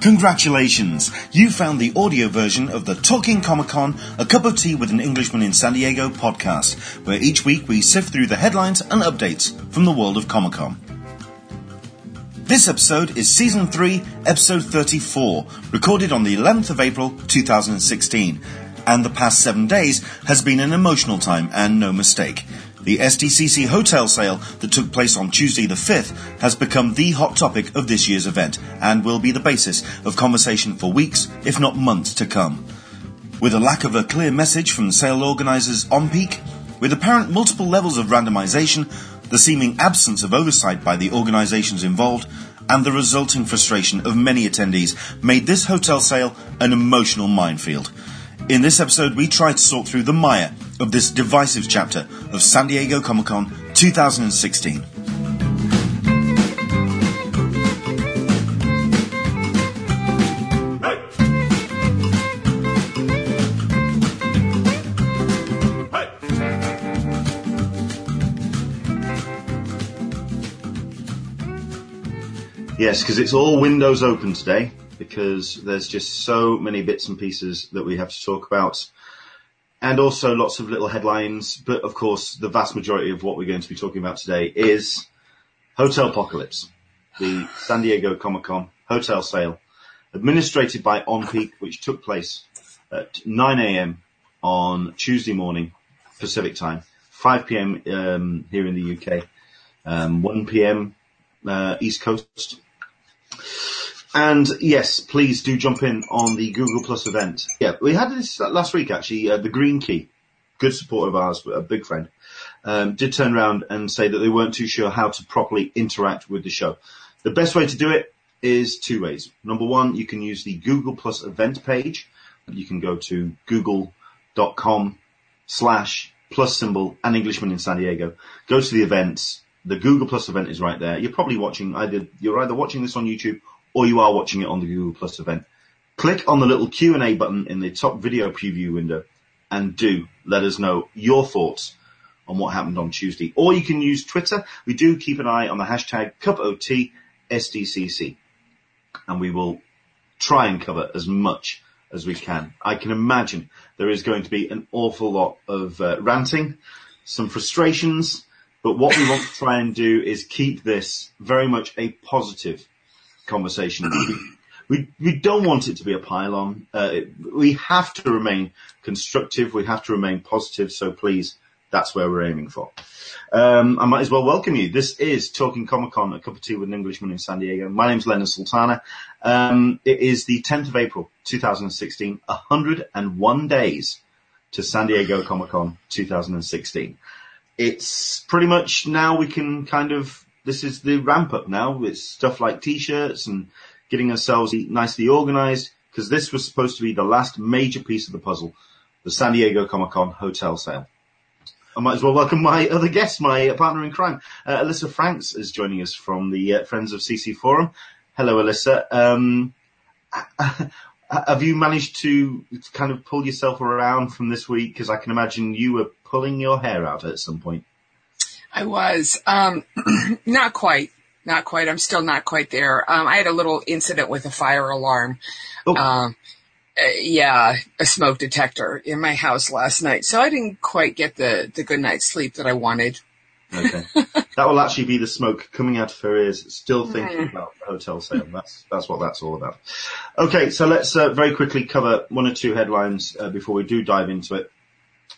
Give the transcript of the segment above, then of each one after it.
Congratulations! You found the audio version of the Talking Comic Con, A Cup of Tea with an Englishman in San Diego podcast, where each week we sift through the headlines and updates from the world of Comic Con. This episode is Season 3, Episode 34, recorded on the 11th of April 2016. And the past seven days has been an emotional time and no mistake. The SDCC hotel sale that took place on Tuesday the 5th has become the hot topic of this year's event and will be the basis of conversation for weeks, if not months to come. With a lack of a clear message from the sale organisers on peak, with apparent multiple levels of randomisation, the seeming absence of oversight by the organisations involved, and the resulting frustration of many attendees made this hotel sale an emotional minefield. In this episode, we try to sort through the mire of this divisive chapter of San Diego Comic Con 2016. Yes, because it's all windows open today because there's just so many bits and pieces that we have to talk about. And also lots of little headlines, but of course the vast majority of what we're going to be talking about today is Hotel Apocalypse, the San Diego Comic Con hotel sale, administrated by On Peak, which took place at 9am on Tuesday morning, Pacific time, 5pm um, here in the UK, um, 1pm uh, East Coast, and yes, please do jump in on the Google Plus event. Yeah, we had this last week actually. Uh, the Green Key, good supporter of ours, a big friend, um, did turn around and say that they weren't too sure how to properly interact with the show. The best way to do it is two ways. Number one, you can use the Google Plus event page. You can go to google.com slash plus symbol and Englishman in San Diego. Go to the events. The Google Plus event is right there. You're probably watching either, you're either watching this on YouTube or you are watching it on the Google Plus event. Click on the little Q&A button in the top video preview window and do let us know your thoughts on what happened on Tuesday. Or you can use Twitter. We do keep an eye on the hashtag CupOTSDCC and we will try and cover as much as we can. I can imagine there is going to be an awful lot of uh, ranting, some frustrations, but what we want to try and do is keep this very much a positive conversation. we, we, don't want it to be a pile-on. Uh, we have to remain constructive. We have to remain positive. So please, that's where we're aiming for. Um, I might as well welcome you. This is Talking Comic Con, a cup of tea with an Englishman in San Diego. My name's Leonard Sultana. Um, it is the 10th of April, 2016, 101 days to San Diego Comic Con 2016. It's pretty much now we can kind of this is the ramp up now with stuff like t-shirts and getting ourselves nicely organized because this was supposed to be the last major piece of the puzzle, the San Diego Comic Con hotel sale. I might as well welcome my other guest, my partner in crime. Uh, Alyssa Franks is joining us from the uh, Friends of CC Forum. Hello, Alyssa. Um, have you managed to kind of pull yourself around from this week? Because I can imagine you were pulling your hair out at some point. I was. Um, not quite. Not quite. I'm still not quite there. Um, I had a little incident with a fire alarm. Oh. Um, uh, yeah, a smoke detector in my house last night. So I didn't quite get the, the good night's sleep that I wanted. Okay. that will actually be the smoke coming out of her ears, still thinking about the hotel sale. That's, that's what that's all about. Okay, so let's uh, very quickly cover one or two headlines uh, before we do dive into it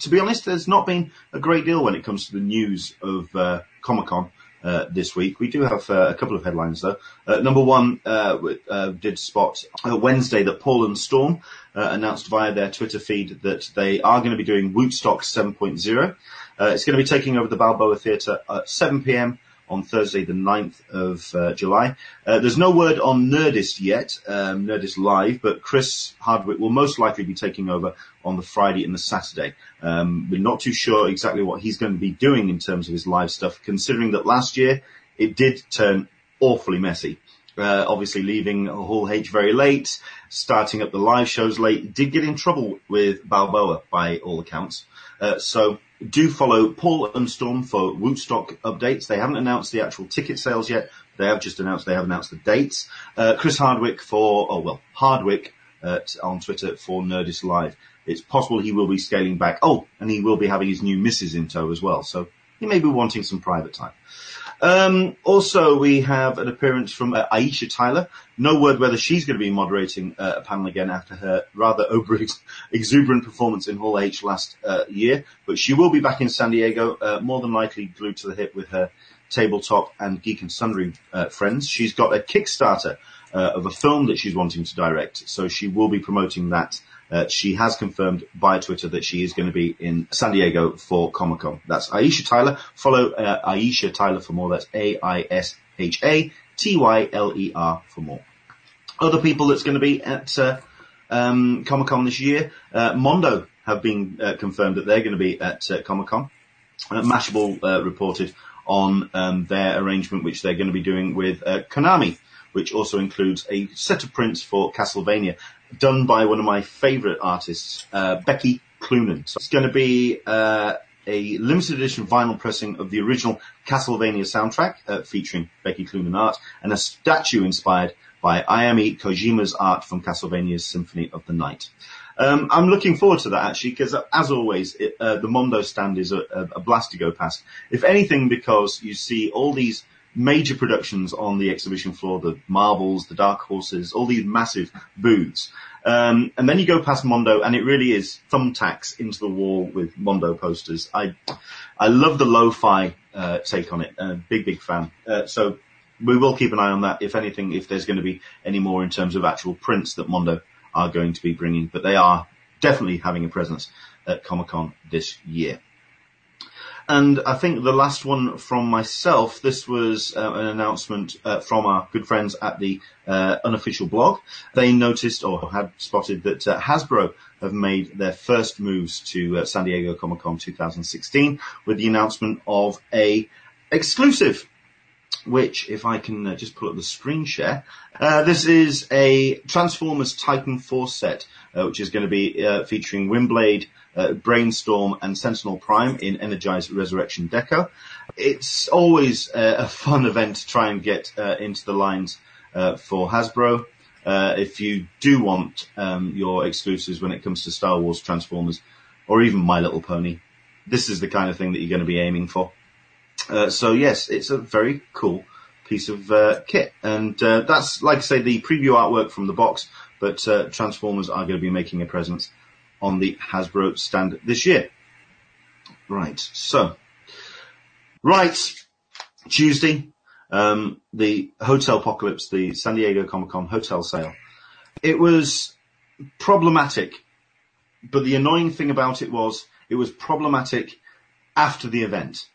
to be honest, there's not been a great deal when it comes to the news of uh, Comic Con. Uh, this week. We do have uh, a couple of headlines though. Uh, number one, uh, uh, did spot Wednesday that Paul and Storm announced via their Twitter feed that they are going to be doing Wootstock 7.0. it's going to be taking over the Balboa Theatre at 7 p.m on Thursday, the 9th of uh, July. Uh, there's no word on Nerdist yet, um, Nerdist Live, but Chris Hardwick will most likely be taking over on the Friday and the Saturday. Um, we're not too sure exactly what he's going to be doing in terms of his live stuff, considering that last year it did turn awfully messy. Uh, obviously leaving Hall H very late, starting up the live shows late, did get in trouble with Balboa by all accounts. Uh, so do follow Paul and Storm for Wootstock updates. They haven't announced the actual ticket sales yet, They have just announced, they have announced the dates. Uh, Chris Hardwick for, oh well, Hardwick on Twitter for Nerdist Live. It's possible he will be scaling back. Oh, and he will be having his new missus in tow as well. So he may be wanting some private time. Um, also, we have an appearance from uh, Aisha Tyler. No word whether she's going to be moderating uh, a panel again after her rather over exuberant performance in Hall H last uh, year, but she will be back in San Diego, uh, more than likely glued to the hip with her tabletop and geek and sundry uh, friends. She's got a Kickstarter uh, of a film that she's wanting to direct, so she will be promoting that uh, she has confirmed via Twitter that she is going to be in San Diego for Comic Con. That's Aisha Tyler. Follow uh, Aisha Tyler for more. That's A-I-S-H-A-T-Y-L-E-R for more. Other people that's going to be at uh, um, Comic Con this year, uh, Mondo have been uh, confirmed that they're going to be at Comic Con. Mashable reported on um, their arrangement, which they're going to be doing with Konami which also includes a set of prints for Castlevania done by one of my favourite artists, uh, Becky Cloonan. So it's going to be uh, a limited edition vinyl pressing of the original Castlevania soundtrack uh, featuring Becky Cloonan art and a statue inspired by Ayami Kojima's art from Castlevania's Symphony of the Night. Um, I'm looking forward to that actually because as always, it, uh, the Mondo stand is a, a, blast to go past. If anything, because you see all these major productions on the exhibition floor, the Marvels, the dark horses, all these massive booths. Um, and then you go past Mondo and it really is thumbtacks into the wall with Mondo posters. I, I love the lo-fi, uh, take on it. Uh, big, big fan. Uh, so we will keep an eye on that. If anything, if there's going to be any more in terms of actual prints that Mondo are going to be bringing, but they are definitely having a presence at Comic Con this year. And I think the last one from myself, this was uh, an announcement uh, from our good friends at the uh, unofficial blog. They noticed or had spotted that uh, Hasbro have made their first moves to uh, San Diego Comic Con 2016 with the announcement of a exclusive which if I can uh, just pull up the screen share, uh, this is a Transformers Titan Force set, uh, which is going to be featuring Windblade, uh, Brainstorm and Sentinel Prime in Energized Resurrection Deco. It's always uh, a fun event to try and get uh, into the lines uh, for Hasbro. Uh, if you do want um, your exclusives when it comes to Star Wars, Transformers, or even My Little Pony, this is the kind of thing that you're going to be aiming for. Uh, so yes, it's a very cool piece of kit, and that's like I say the preview artwork from the box. But Transformers are going to be making a presence on the Hasbro stand this year. Right, so, right, Tuesday, um, the Hotel Apocalypse, the San Diego Comic Con hotel sale. It was problematic, but the annoying thing about it was it was problematic after the event.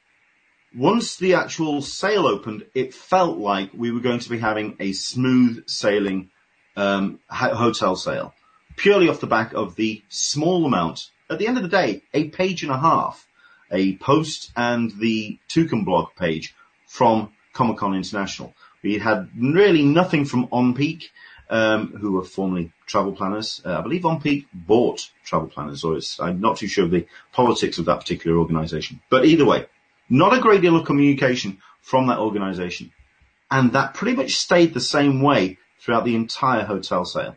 Once the actual sale opened, it felt like we were going to be having a smooth sailing um, hotel sale purely off the back of the small amount, at the end of the day, a page and a half, a post and the Toucan blog page from Comic Con International. We had really nothing from On Peak, um, who were formerly travel planners. Uh, I believe On Peak bought travel planners, or I'm not too sure of the politics of that particular organisation. But either way, not a great deal of communication from that organisation. And that pretty much stayed the same way throughout the entire hotel sale.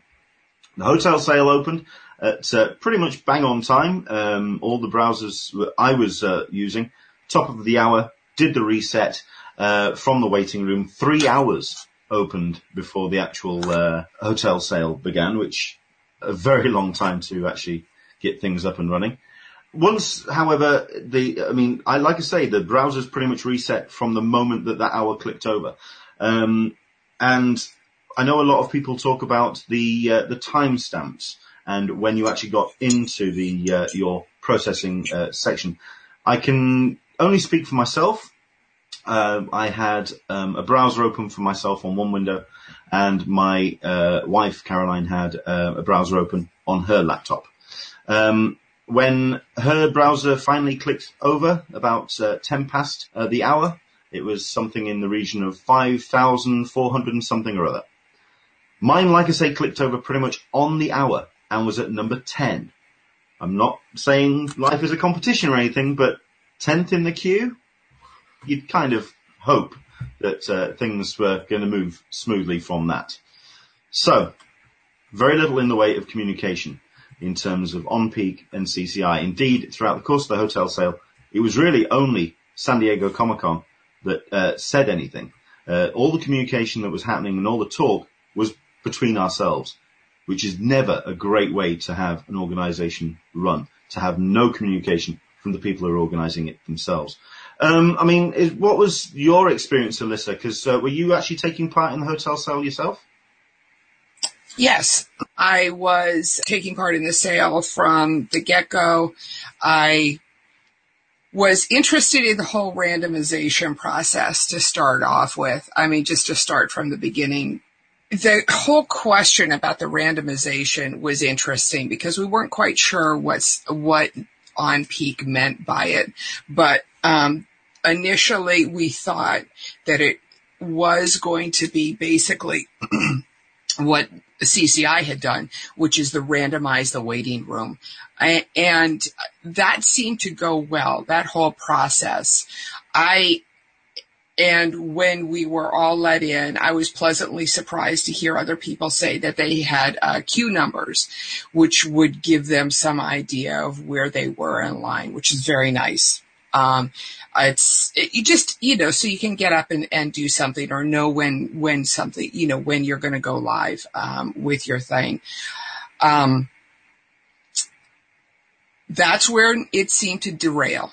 The hotel sale opened at uh, pretty much bang on time. Um, all the browsers I was uh, using, top of the hour, did the reset uh, from the waiting room. Three hours opened before the actual uh, hotel sale began, which a very long time to actually get things up and running. Once, however, the I mean, I like I say, the browsers pretty much reset from the moment that that hour clicked over, um, and I know a lot of people talk about the uh, the timestamps and when you actually got into the uh, your processing uh, section. I can only speak for myself. Uh, I had um, a browser open for myself on one window, and my uh, wife Caroline had uh, a browser open on her laptop. Um, when her browser finally clicked over, about ten past the hour, it was something in the region of five thousand four hundred and something or other. Mine, like I say, clicked over pretty much on the hour and was at number 10. I'm not saying life is a competition or anything, but 10th in the queue? You'd kind of hope that uh, things were going to move smoothly from that. So, very little in the way of communication in terms of on-peak and CCI. Indeed, throughout the course of the hotel sale, it was really only San Diego Comic Con that uh, said anything. Uh, all the communication that was happening and all the talk was between ourselves, which is never a great way to have an organization run, to have no communication from the people who are organizing it themselves. Um, I mean, is, what was your experience, Alyssa? Because uh, were you actually taking part in the hotel sale yourself? Yes, I was taking part in the sale from the get go. I was interested in the whole randomization process to start off with. I mean, just to start from the beginning. The whole question about the randomization was interesting because we weren't quite sure what's, what on peak meant by it. But, um, initially we thought that it was going to be basically what CCI had done, which is the randomize the waiting room. And that seemed to go well, that whole process. I, and when we were all let in, I was pleasantly surprised to hear other people say that they had uh, queue numbers, which would give them some idea of where they were in line, which is very nice. Um, it's it, you just you know so you can get up and, and do something or know when when something you know when you're going to go live um, with your thing. Um, that's where it seemed to derail.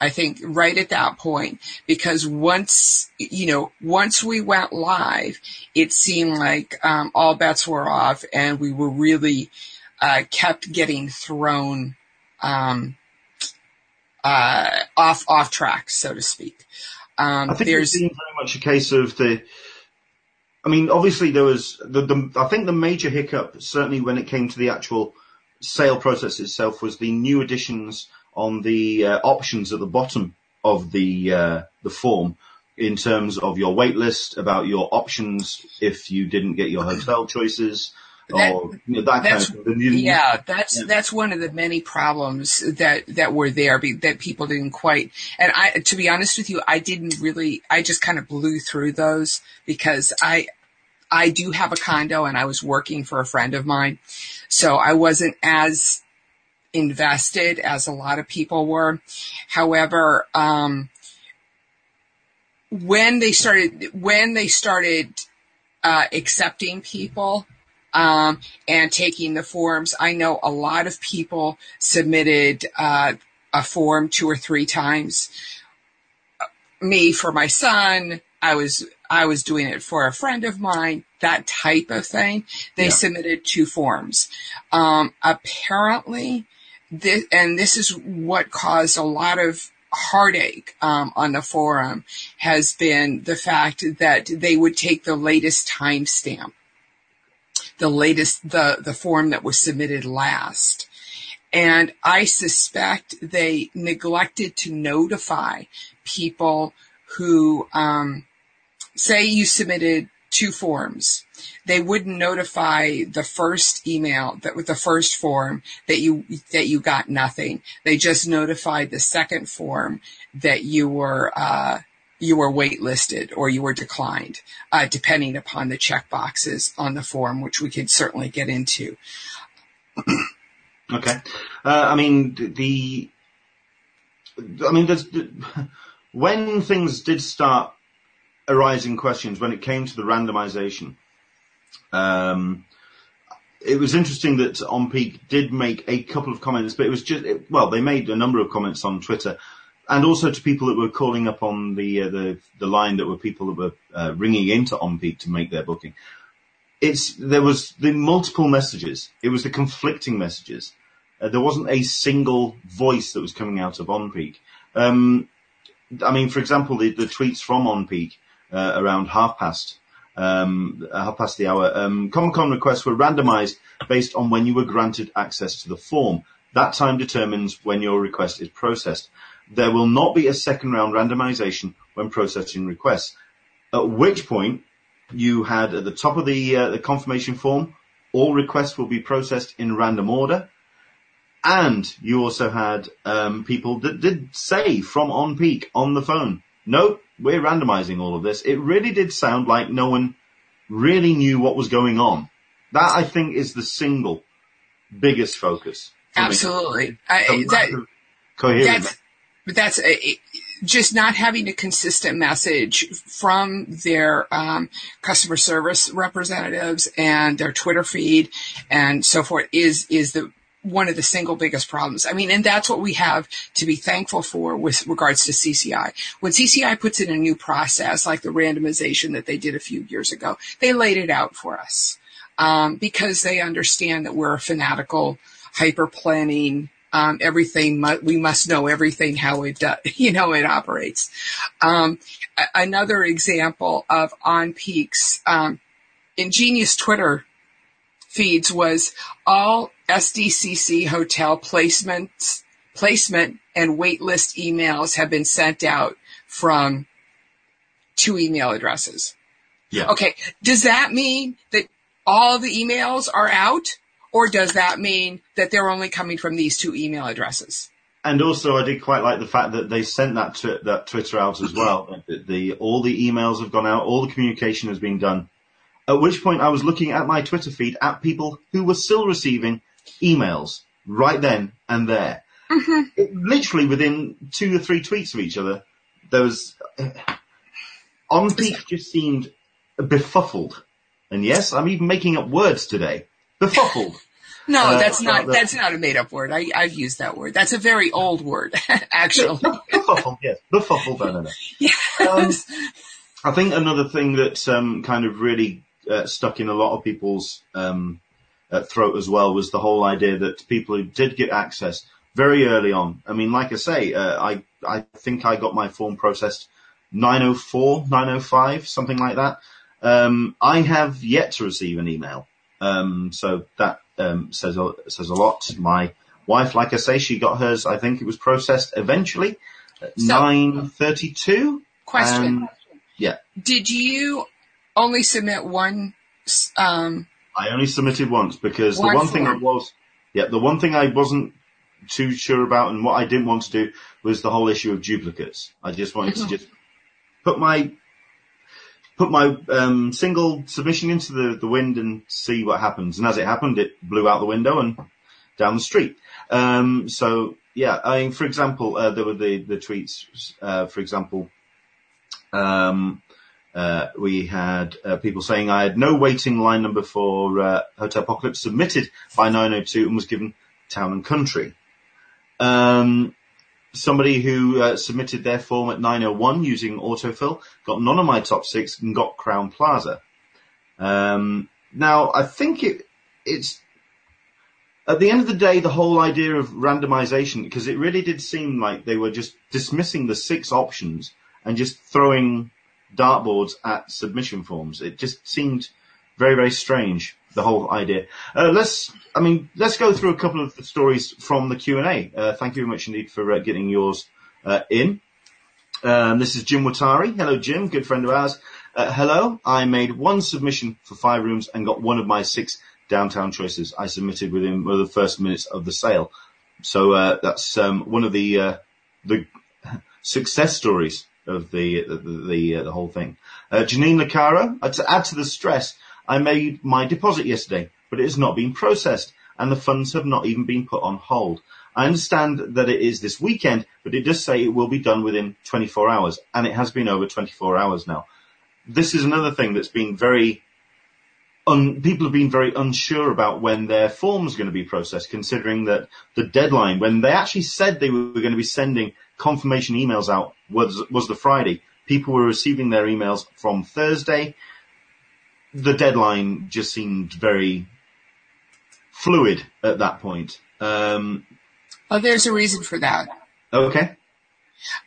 I think right at that point, because once, you know, once we went live, it seemed like, um, all bets were off and we were really, uh, kept getting thrown, um, uh, off off track, so to speak. Um, I think there's very much a case of the. I mean, obviously there was the, the. I think the major hiccup, certainly when it came to the actual sale process itself, was the new additions on the uh, options at the bottom of the uh, the form in terms of your wait list, about your options if you didn't get your hotel choices, that, or you know, that that's, kind of. Yeah, that's yeah. that's one of the many problems that that were there be, that people didn't quite. And I, to be honest with you, I didn't really. I just kind of blew through those because I I do have a condo and I was working for a friend of mine, so I wasn't as invested as a lot of people were. However, um, when they started when they started uh, accepting people um, and taking the forms. I know a lot of people submitted uh, a form two or three times. Me for my son, I was I was doing it for a friend of mine, that type of thing. They yeah. submitted two forms. Um, apparently, this, and this is what caused a lot of heartache um, on the forum has been the fact that they would take the latest timestamp the latest, the, the form that was submitted last. And I suspect they neglected to notify people who, um, say you submitted two forms. They wouldn't notify the first email that with the first form that you that you got nothing. They just notified the second form that you were uh, you were waitlisted or you were declined, uh, depending upon the check boxes on the form, which we could certainly get into. okay. Uh, I mean, the, I mean, there's, when things did start arising questions, when it came to the randomization, um, it was interesting that On Peak did make a couple of comments, but it was just, well, they made a number of comments on Twitter and also to people that were calling up on the uh, the the line that were people that were uh, ringing into OnPeak to make their booking. It's there was the multiple messages. It was the conflicting messages. Uh, there wasn't a single voice that was coming out of OnPeak. Um, I mean, for example, the, the tweets from OnPeak uh, around half past um, half past the hour. Um, Comic Con requests were randomized based on when you were granted access to the form. That time determines when your request is processed. There will not be a second round randomization when processing requests. At which point you had at the top of the, uh, the confirmation form, all requests will be processed in random order. And you also had um, people that did say from on peak on the phone, no, we're randomizing all of this, it really did sound like no one really knew what was going on. That I think is the single biggest focus. Absolutely. I, that, that's, that's a, just not having a consistent message from their um, customer service representatives and their Twitter feed and so forth is is the one of the single biggest problems. I mean, and that's what we have to be thankful for with regards to CCI. When CCI puts in a new process, like the randomization that they did a few years ago, they laid it out for us um, because they understand that we're a fanatical, hyper planning um, everything we must know everything how it does, you know it operates. Um, another example of on peaks um, ingenious Twitter feeds was all SDCC hotel placements placement and waitlist emails have been sent out from two email addresses. Yeah. Okay. Does that mean that all the emails are out? Or does that mean that they're only coming from these two email addresses? And also, I did quite like the fact that they sent that tw- that Twitter out as well. the, the, all the emails have gone out, all the communication has been done. At which point, I was looking at my Twitter feed at people who were still receiving emails right then and there. Mm-hmm. It, literally within two or three tweets of each other, there was uh, on peak just seemed befuddled. And yes, I'm even making up words today. Befuddled. No, uh, that's not, that's not a made up word. I, I've used that word. That's a very old word, actually. Befuddled, yes. Befuddled, no, no, no. Yes. Um, I think another thing that, um, kind of really, uh, stuck in a lot of people's, um, uh, throat as well was the whole idea that people who did get access very early on. I mean, like I say, uh, I, I think I got my form processed 904, 905, something like that. Um, I have yet to receive an email. Um, so that um, says a, says a lot. My wife, like I say, she got hers. I think it was processed eventually so, nine thirty-two. Question. yeah. Did you only submit one? Um, I only submitted once because one the one form. thing I was, yeah, the one thing I wasn't too sure about and what I didn't want to do was the whole issue of duplicates. I just wanted mm-hmm. to just put my put my um, single submission into the, the wind and see what happens. And as it happened, it blew out the window and down the street. Um, so yeah, I mean, for example, uh, there were the the tweets. Uh, for example, um, uh, we had uh, people saying I had no waiting line number for uh, Hotel Apocalypse submitted by 902 and was given Town and Country. Um, somebody who uh, submitted their form at 901 using autofill got none of my top six and got Crowne Plaza. Um, now I think it it's at the end of the day the whole idea of randomization because it really did seem like they were just dismissing the six options and just throwing dartboards at submission forms. It just seemed very very strange the whole idea. Uh, let's, I mean, let's go through a couple of the stories from the Q and A. Uh, thank you very much indeed for uh, getting yours uh, in. Um, this is Jim Watari. Hello, Jim, good friend of ours. Uh, hello, I made one submission for five rooms and got one of my six downtown choices. I submitted within one of the first minutes of the sale. So uh, that's um, one of the the success stories of the the the, uh, the whole thing. Uh, Janine Licaro, uh, to add to the stress, I made my deposit yesterday, but it has not been processed and the funds have not even been put on hold. I understand that it is this weekend, but it does say it will be done within 24 hours and it has been over 24 hours now. This is another thing that's been very, un, people have been very unsure about when their form is going to be processed, considering that the deadline, when they actually said they were going to be sending confirmation emails out was, was the Friday. People were receiving their emails from Thursday the deadline just seemed very fluid at that point. Um, oh, there's a reason for that. Okay.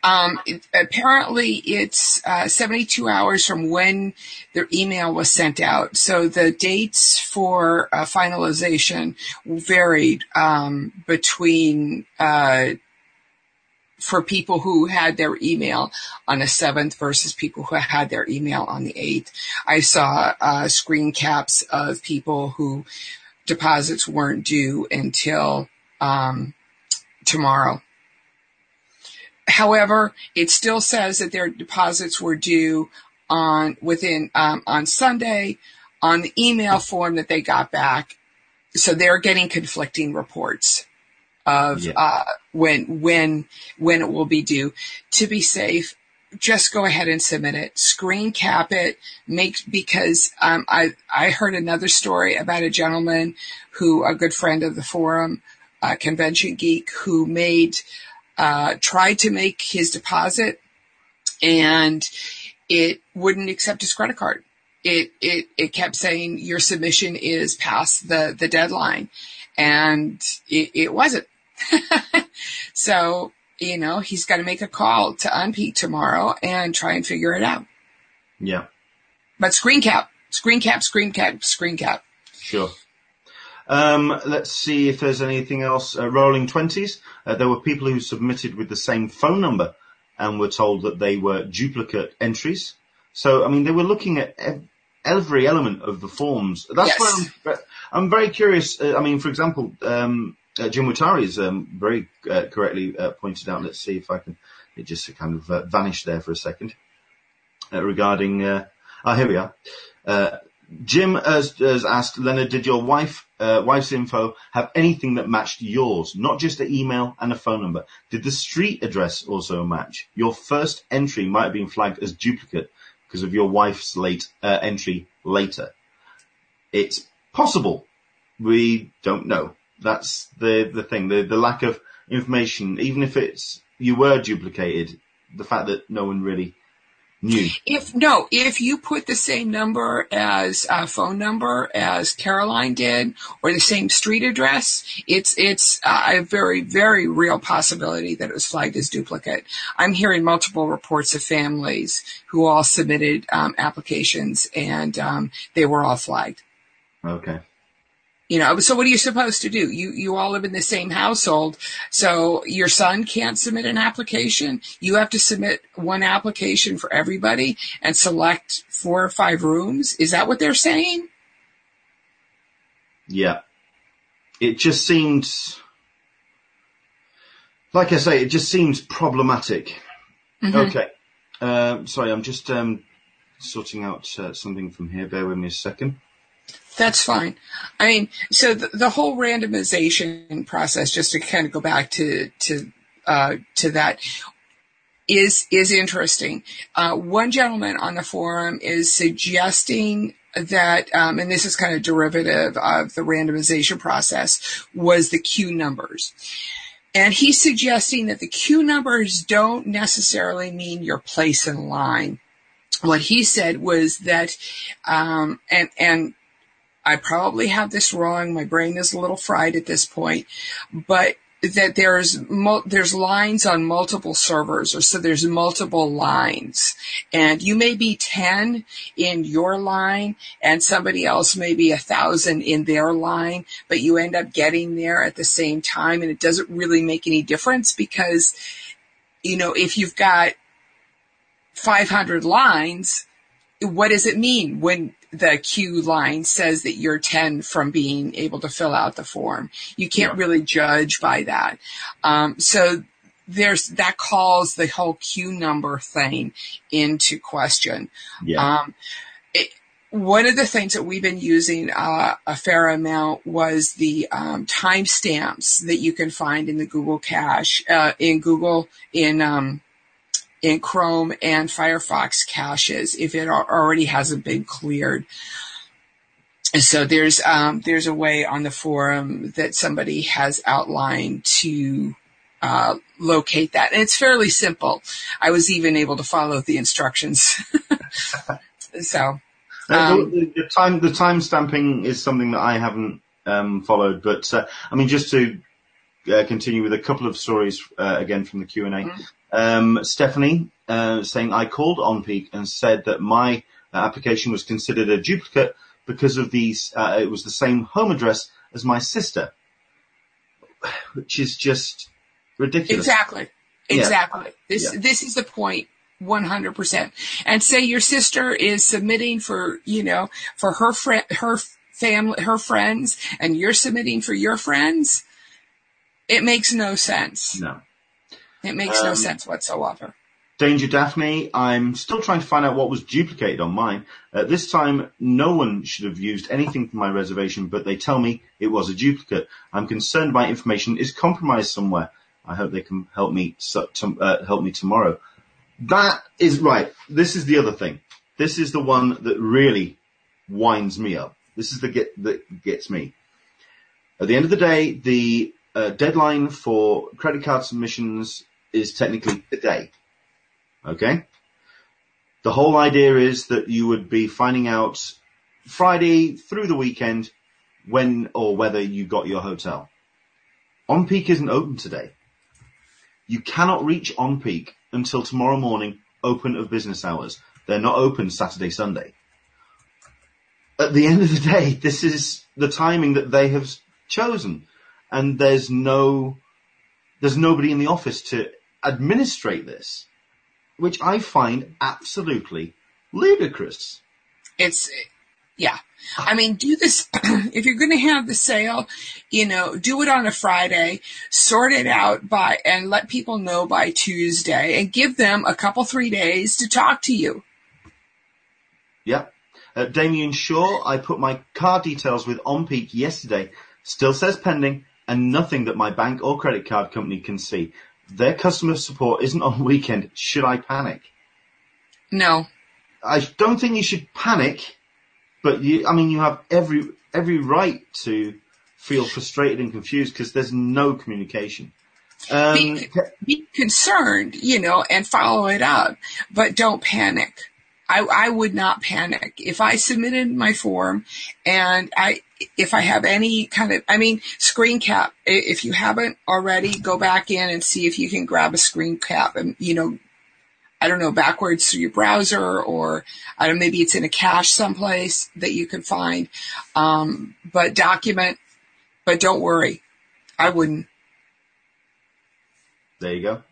Um, it, apparently it's uh, 72 hours from when their email was sent out. So the dates for uh, finalization varied um, between uh, for people who had their email on the 7th versus people who had their email on the 8th. I saw uh, screen caps of people who deposits weren't due until um, tomorrow. however, it still says that their deposits were due on within um, on Sunday on the email form that they got back. So they're getting conflicting reports of Yeah. uh, when when when it will be due. To be safe, just go ahead and submit it. Screen cap it. Make because um, I I heard another story about a gentleman who a good friend of the forum, uh, convention geek, who made uh, tried to make his deposit and it wouldn't accept his credit card. It it it kept saying your submission is past the the deadline, and it, it wasn't. so you know he's got to make a call to OnPeak tomorrow and try and figure it out. Yeah, But screen cap, screen cap, screen cap, screen cap. sure. Um, let's see if there's anything else. Uh, rolling twenties. Uh, there were people who submitted with the same phone number and were told that they were duplicate entries. So, I mean, they were looking at every element of the forms. That's Yes. why I'm, I'm very curious. Uh, I mean, for example, um, uh, Jim Watari has um, very uh, correctly uh, pointed out. Let's see if I can. It just kind of uh, vanished there for a second. Uh, regarding, uh, ah, here we are. Jim has, has asked Leonard, did your wife, wife's info have anything that matched yours? Not just an email and a phone number. Did the street address also match? Your first entry might have been flagged as duplicate because of your wife's late entry later. It's possible. We don't know. That's the the thing. The the lack of information. Even if it's you were duplicated, the fact that no one really knew. If no, if you put the same number as uh, phone number as Caroline did, or the same street address, it's it's uh, a very very real possibility that it was flagged as duplicate. I'm hearing multiple reports of families who all submitted um, applications and um, they were all flagged. Okay. You know, so what are you supposed to do? You you all live in the same household, so your son can't submit an application. You have to submit one application for everybody and select four or five rooms. Is that what they're saying? Yeah. It just seemed, like I say, it just seems problematic. Okay. Uh, sorry, I'm just um, sorting out uh, something from here. Bear with me a second. That's fine. I mean, so the, the whole randomization process, just to kind of go back to to uh, to that, is is interesting. Uh, one gentleman on the forum is suggesting that, um, and this is kind of derivative of the randomization process, was the queue numbers. And he's suggesting that the queue numbers don't necessarily mean your place in line. What he said was that, um, and and I probably have this wrong. My brain is a little fried at this point, but that there's there's lines on multiple servers, or so there's multiple lines, and you may be ten in your line, and somebody else may be a thousand in their line, but you end up getting there at the same time, and it doesn't really make any difference because, you know, if you've got 500 lines, what does it mean when the queue line says that you're 10 from being able to fill out the form? You can't Yeah. really judge by that. Um, so there's, that calls the whole queue number thing into question. Yeah. Um, it, one of the things that we've been using uh, a fair amount was the um, timestamps that you can find in the Google cache, uh, in Google, in um, in Chrome and Firefox caches if it already hasn't been cleared. So there's um, there's a way on the forum that somebody has outlined to uh, locate that, and it's fairly simple. I was even able to follow the instructions. so Uh, um, the, the time the time stamping is something that I haven't um, followed, but uh, I mean just to uh, continue with a couple of stories uh, again from the Q and A. Um, Stephanie uh, saying I called OnPeak and said that my uh, application was considered a duplicate because of these. Uh, it was the same home address as my sister, which is just ridiculous. Exactly. Yeah. Exactly. This Yeah. this is the point. 100%. And say your sister is submitting for, you know, for her friend, her family, her friends, and you're submitting for your friends. It makes no sense. No. It makes no sense whatsoever. Danger Daphne, I'm still trying to find out what was duplicated on mine. Uh, this time, no one should have used anything from my reservation, but they tell me it was a duplicate. I'm concerned my information is compromised somewhere. I hope they can help me uh, help me tomorrow. That is right. This is the other thing. This is the one that really winds me up. This is the get that gets me. At the end of the day, the uh, deadline for credit card submissions is technically today. Okay? The whole idea is that you would be finding out Friday through the weekend when or whether you got your hotel. OnPeak isn't open today. You cannot reach OnPeak until tomorrow morning, open of business hours. They're not open Saturday, Sunday. At the end of the day, this is the timing that they have chosen. And there's no, there's nobody in the office to administrate this which I find absolutely ludicrous. It's, yeah. I mean, do this, if you're going to have the sale, you know, do it on a Friday, sort it out by, and let people know by Tuesday and give them a couple, three days to talk to you. Yeah. Uh, Damien Shaw, I put my car details with OnPeak yesterday. Still says pending and nothing that my bank or credit card company can see. Their customer support isn't on weekend. Should I panic? No. I don't think you should panic, but you, I mean, you have every, every right to feel frustrated and confused because there's no communication. Um, be, be, concerned, you know, and follow it up, but don't panic. I, I would not panic. If I submitted my form and I, if I have any kind of, I mean, screen cap, if you haven't already, go back in and see if you can grab a screen cap and, you know, I don't know, backwards through your browser or I don't maybe it's in a cache someplace that you can find. Um, but document, but don't worry. I wouldn't. There you go.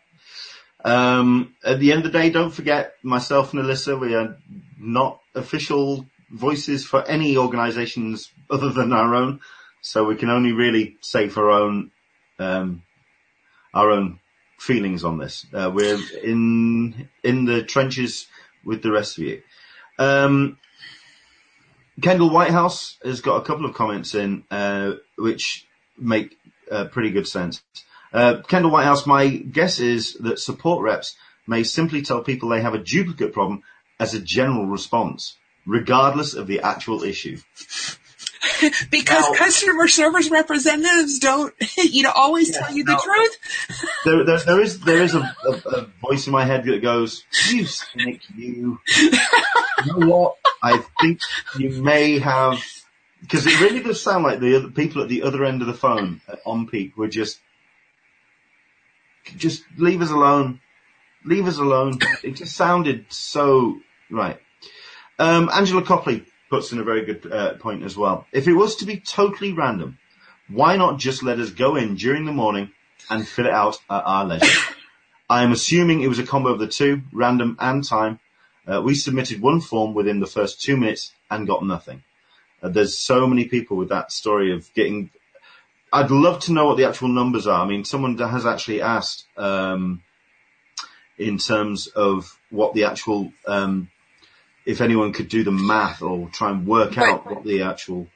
Um, at the end of the day, don't forget myself and Alyssa, we are not official voices for any organisations other than our own. So we can only really say for our own, um, our own feelings on this. Uh, we're in, in the trenches with the rest of you. Um, Kendall Whitehouse has got a couple of comments in, uh, which make uh, pretty good sense. Uh, Kendall Whitehouse, my guess is that support reps may simply tell people they have a duplicate problem as a general response, regardless of the actual issue. because now, customer service representatives don't, you know, always tell you the truth. there, there, there is there is a, a, a, voice in my head that goes, "You cynic, you." you know what? I think you may have, because it really does sound like the other people at the other end of the phone uh, on peak were just just leave us alone. Leave us alone. It just sounded so right. Um, Angela Copley puts in a very good uh, point as well. If it was to be totally random, why not just let us go in during the morning and fill it out at our leisure? I am assuming it was a combo of the two, random and time. Uh, we submitted one form within the first two minutes and got nothing. Uh, there's so many people with that story of getting I'd love to know what the actual numbers are. I mean, someone has actually asked um, in terms of what the actual, um, if anyone could do the math or try and work but out what the actual.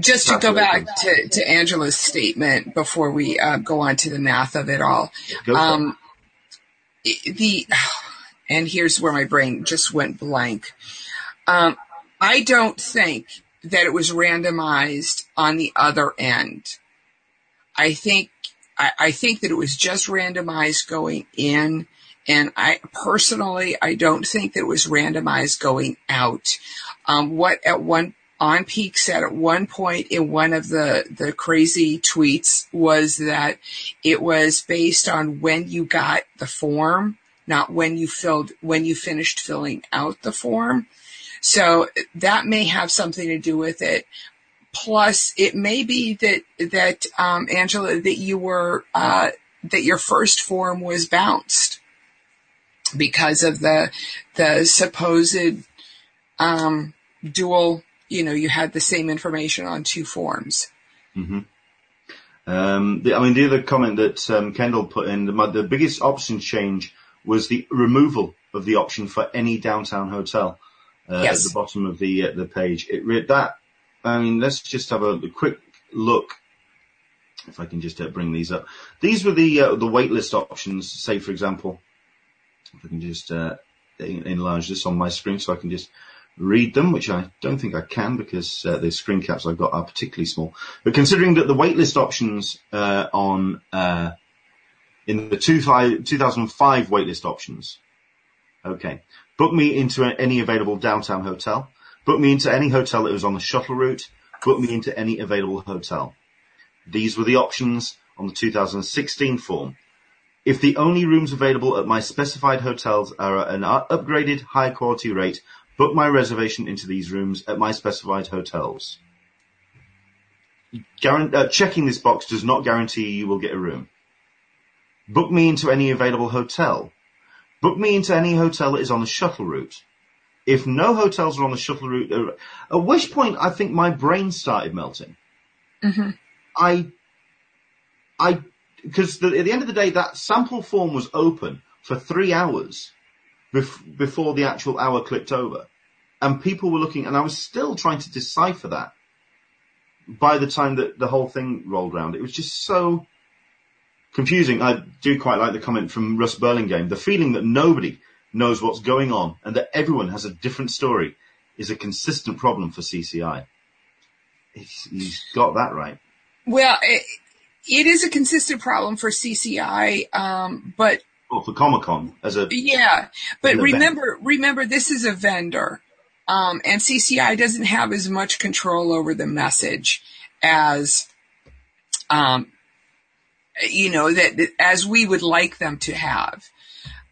Just to go back to, to Angela's statement before we uh, go on to the math of it all. Um, the and here's where my brain just went blank. Um, I don't think that it was randomized on the other end. I think I, I think that it was just randomized going in. And I personally, I don't think that it was randomized going out. Um, what at one OnPeak said at one point in one of the, the crazy tweets was that it was based on when you got the form, not when you filled, when you finished filling out the form. So that may have something to do with it. Plus, it may be that that um, Angela that you were uh, that your first form was bounced because of the the supposed um, dual. You know, you had the same information on two forms. Mm-hmm. Um, the, I mean, the other comment that um, Kendall put in, the, the biggest option change was the removal of the option for any downtown hotel uh, yes. at the bottom of the uh, the page. It read that I mean, let's just have a, a quick look. If I can just uh, bring these up, these were the uh, the waitlist options. Say, for example, I can just uh, enlarge this on my screen so I can just read them, which I don't think I can because uh, the screen caps I've got are particularly small. But considering that the waitlist options uh, on uh, in the two five, 2005 waitlist options, okay, book me into any available downtown hotel, book me into any hotel that was on the shuttle route, book me into any available hotel. These were the options on the 2016 form. If the only rooms available at my specified hotels are at an upgraded high quality rate, Book my reservation into these rooms at my specified hotels. Uh, checking this box does not guarantee you will get a room. Book me into any available hotel. Book me into any hotel that is on the shuttle route. If no hotels are on the shuttle route, uh, at which point I think my brain started melting. Mm-hmm. I, I, because at the end of the day, that sample form was open for three hours bef- before the actual hour clicked over. And people were looking, and I was still trying to decipher that by the time that the whole thing rolled around. It was just so confusing. I do quite like the comment from Russ Burlingame. The feeling that nobody knows what's going on and that everyone has a different story is a consistent problem for CCI. He's, he's got that right. Well, it, it is a consistent problem for CCI, um, but well, for Comic Con as a yeah, but remember, event. remember this is a vendor, um, and CCI doesn't have as much control over the message as, um, you know that, that as we would like them to have.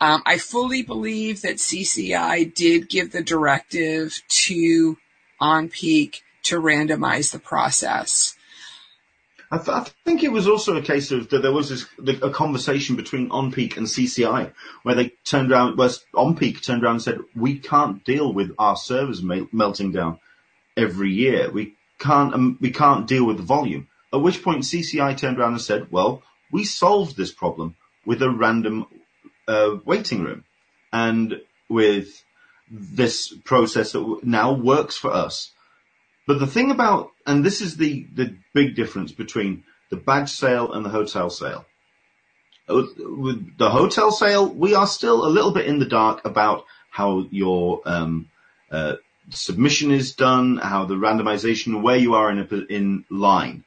Um, I fully believe that CCI did give the directive to OnPeak to randomize the process. I, th- I, think it was also a case of that there was this, a conversation between OnPeak and CCI where they turned around, where OnPeak turned around and said, we can't deal with our servers melting down every year. We can't, um, we can't deal with the volume. At which point CCI turned around and said, well, we solved this problem with a random uh, waiting room and with this process that now works for us. But the thing about, and this is the, the big difference between the badge sale and the hotel sale. With the hotel sale, we are still a little bit in the dark about how your um, uh, submission is done, how the randomization, where you are in a, in line.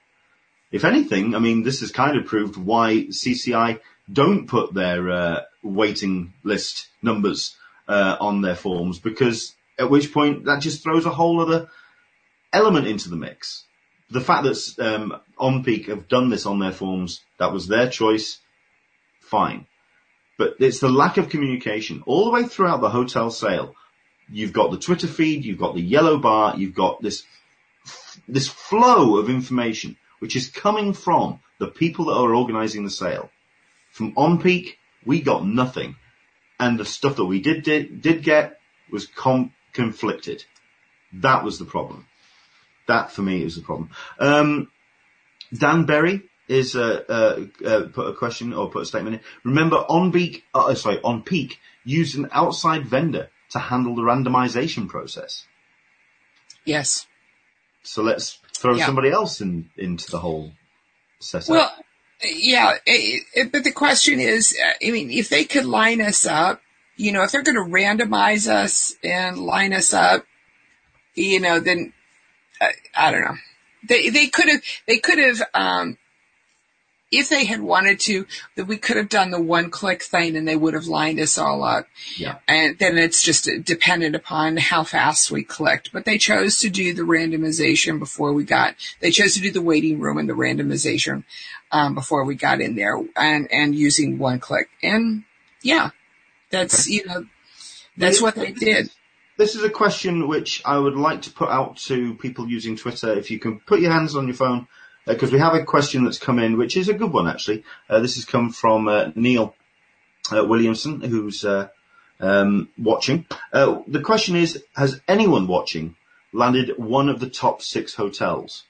If anything, I mean, this has kind of proved why CCI don't put their uh, waiting list numbers uh, on their forms because at which point that just throws a whole other element into the mix. The fact that um, OnPeak have done this on their forms, that was their choice, fine. But it's the lack of communication all the way throughout the hotel sale. You've got the Twitter feed, you've got the yellow bar, you've got this this flow of information which is coming from the people that are organising the sale. From OnPeak, we got nothing, and the stuff that we did did, did get was com- conflicted. That was the problem. That for me is the problem. Um, Dan Berry is uh, uh, uh, put a question or put a statement in. Remember, OnPeak, uh, sorry, OnPeak used an outside vendor to handle the randomization process. Yes. So let's throw yeah. somebody else in into the whole setup. Well, yeah, it, it, but the question is, uh, I mean, if they could line us up, you know, if they're going to randomize us and line us up, you know, then I, I don't know. They they could have they could have um, if they had wanted to, that we could have done the one click thing and they would have lined us all up. Yeah. And then it's just dependent upon how fast we clicked. But they chose to do the randomization before we got, they chose to do the waiting room and the randomization, um, before we got in there and, and using one click. And yeah, that's, okay. you know, that's what they did. This is a question which I would like to put out to people using Twitter. If you can put your hands on your phone, because uh, we have a question that's come in, which is a good one actually. Uh, this has come from uh, Neil uh, Williamson, who's uh, um, watching. Uh, the question is: Has anyone watching landed one of the top six hotels?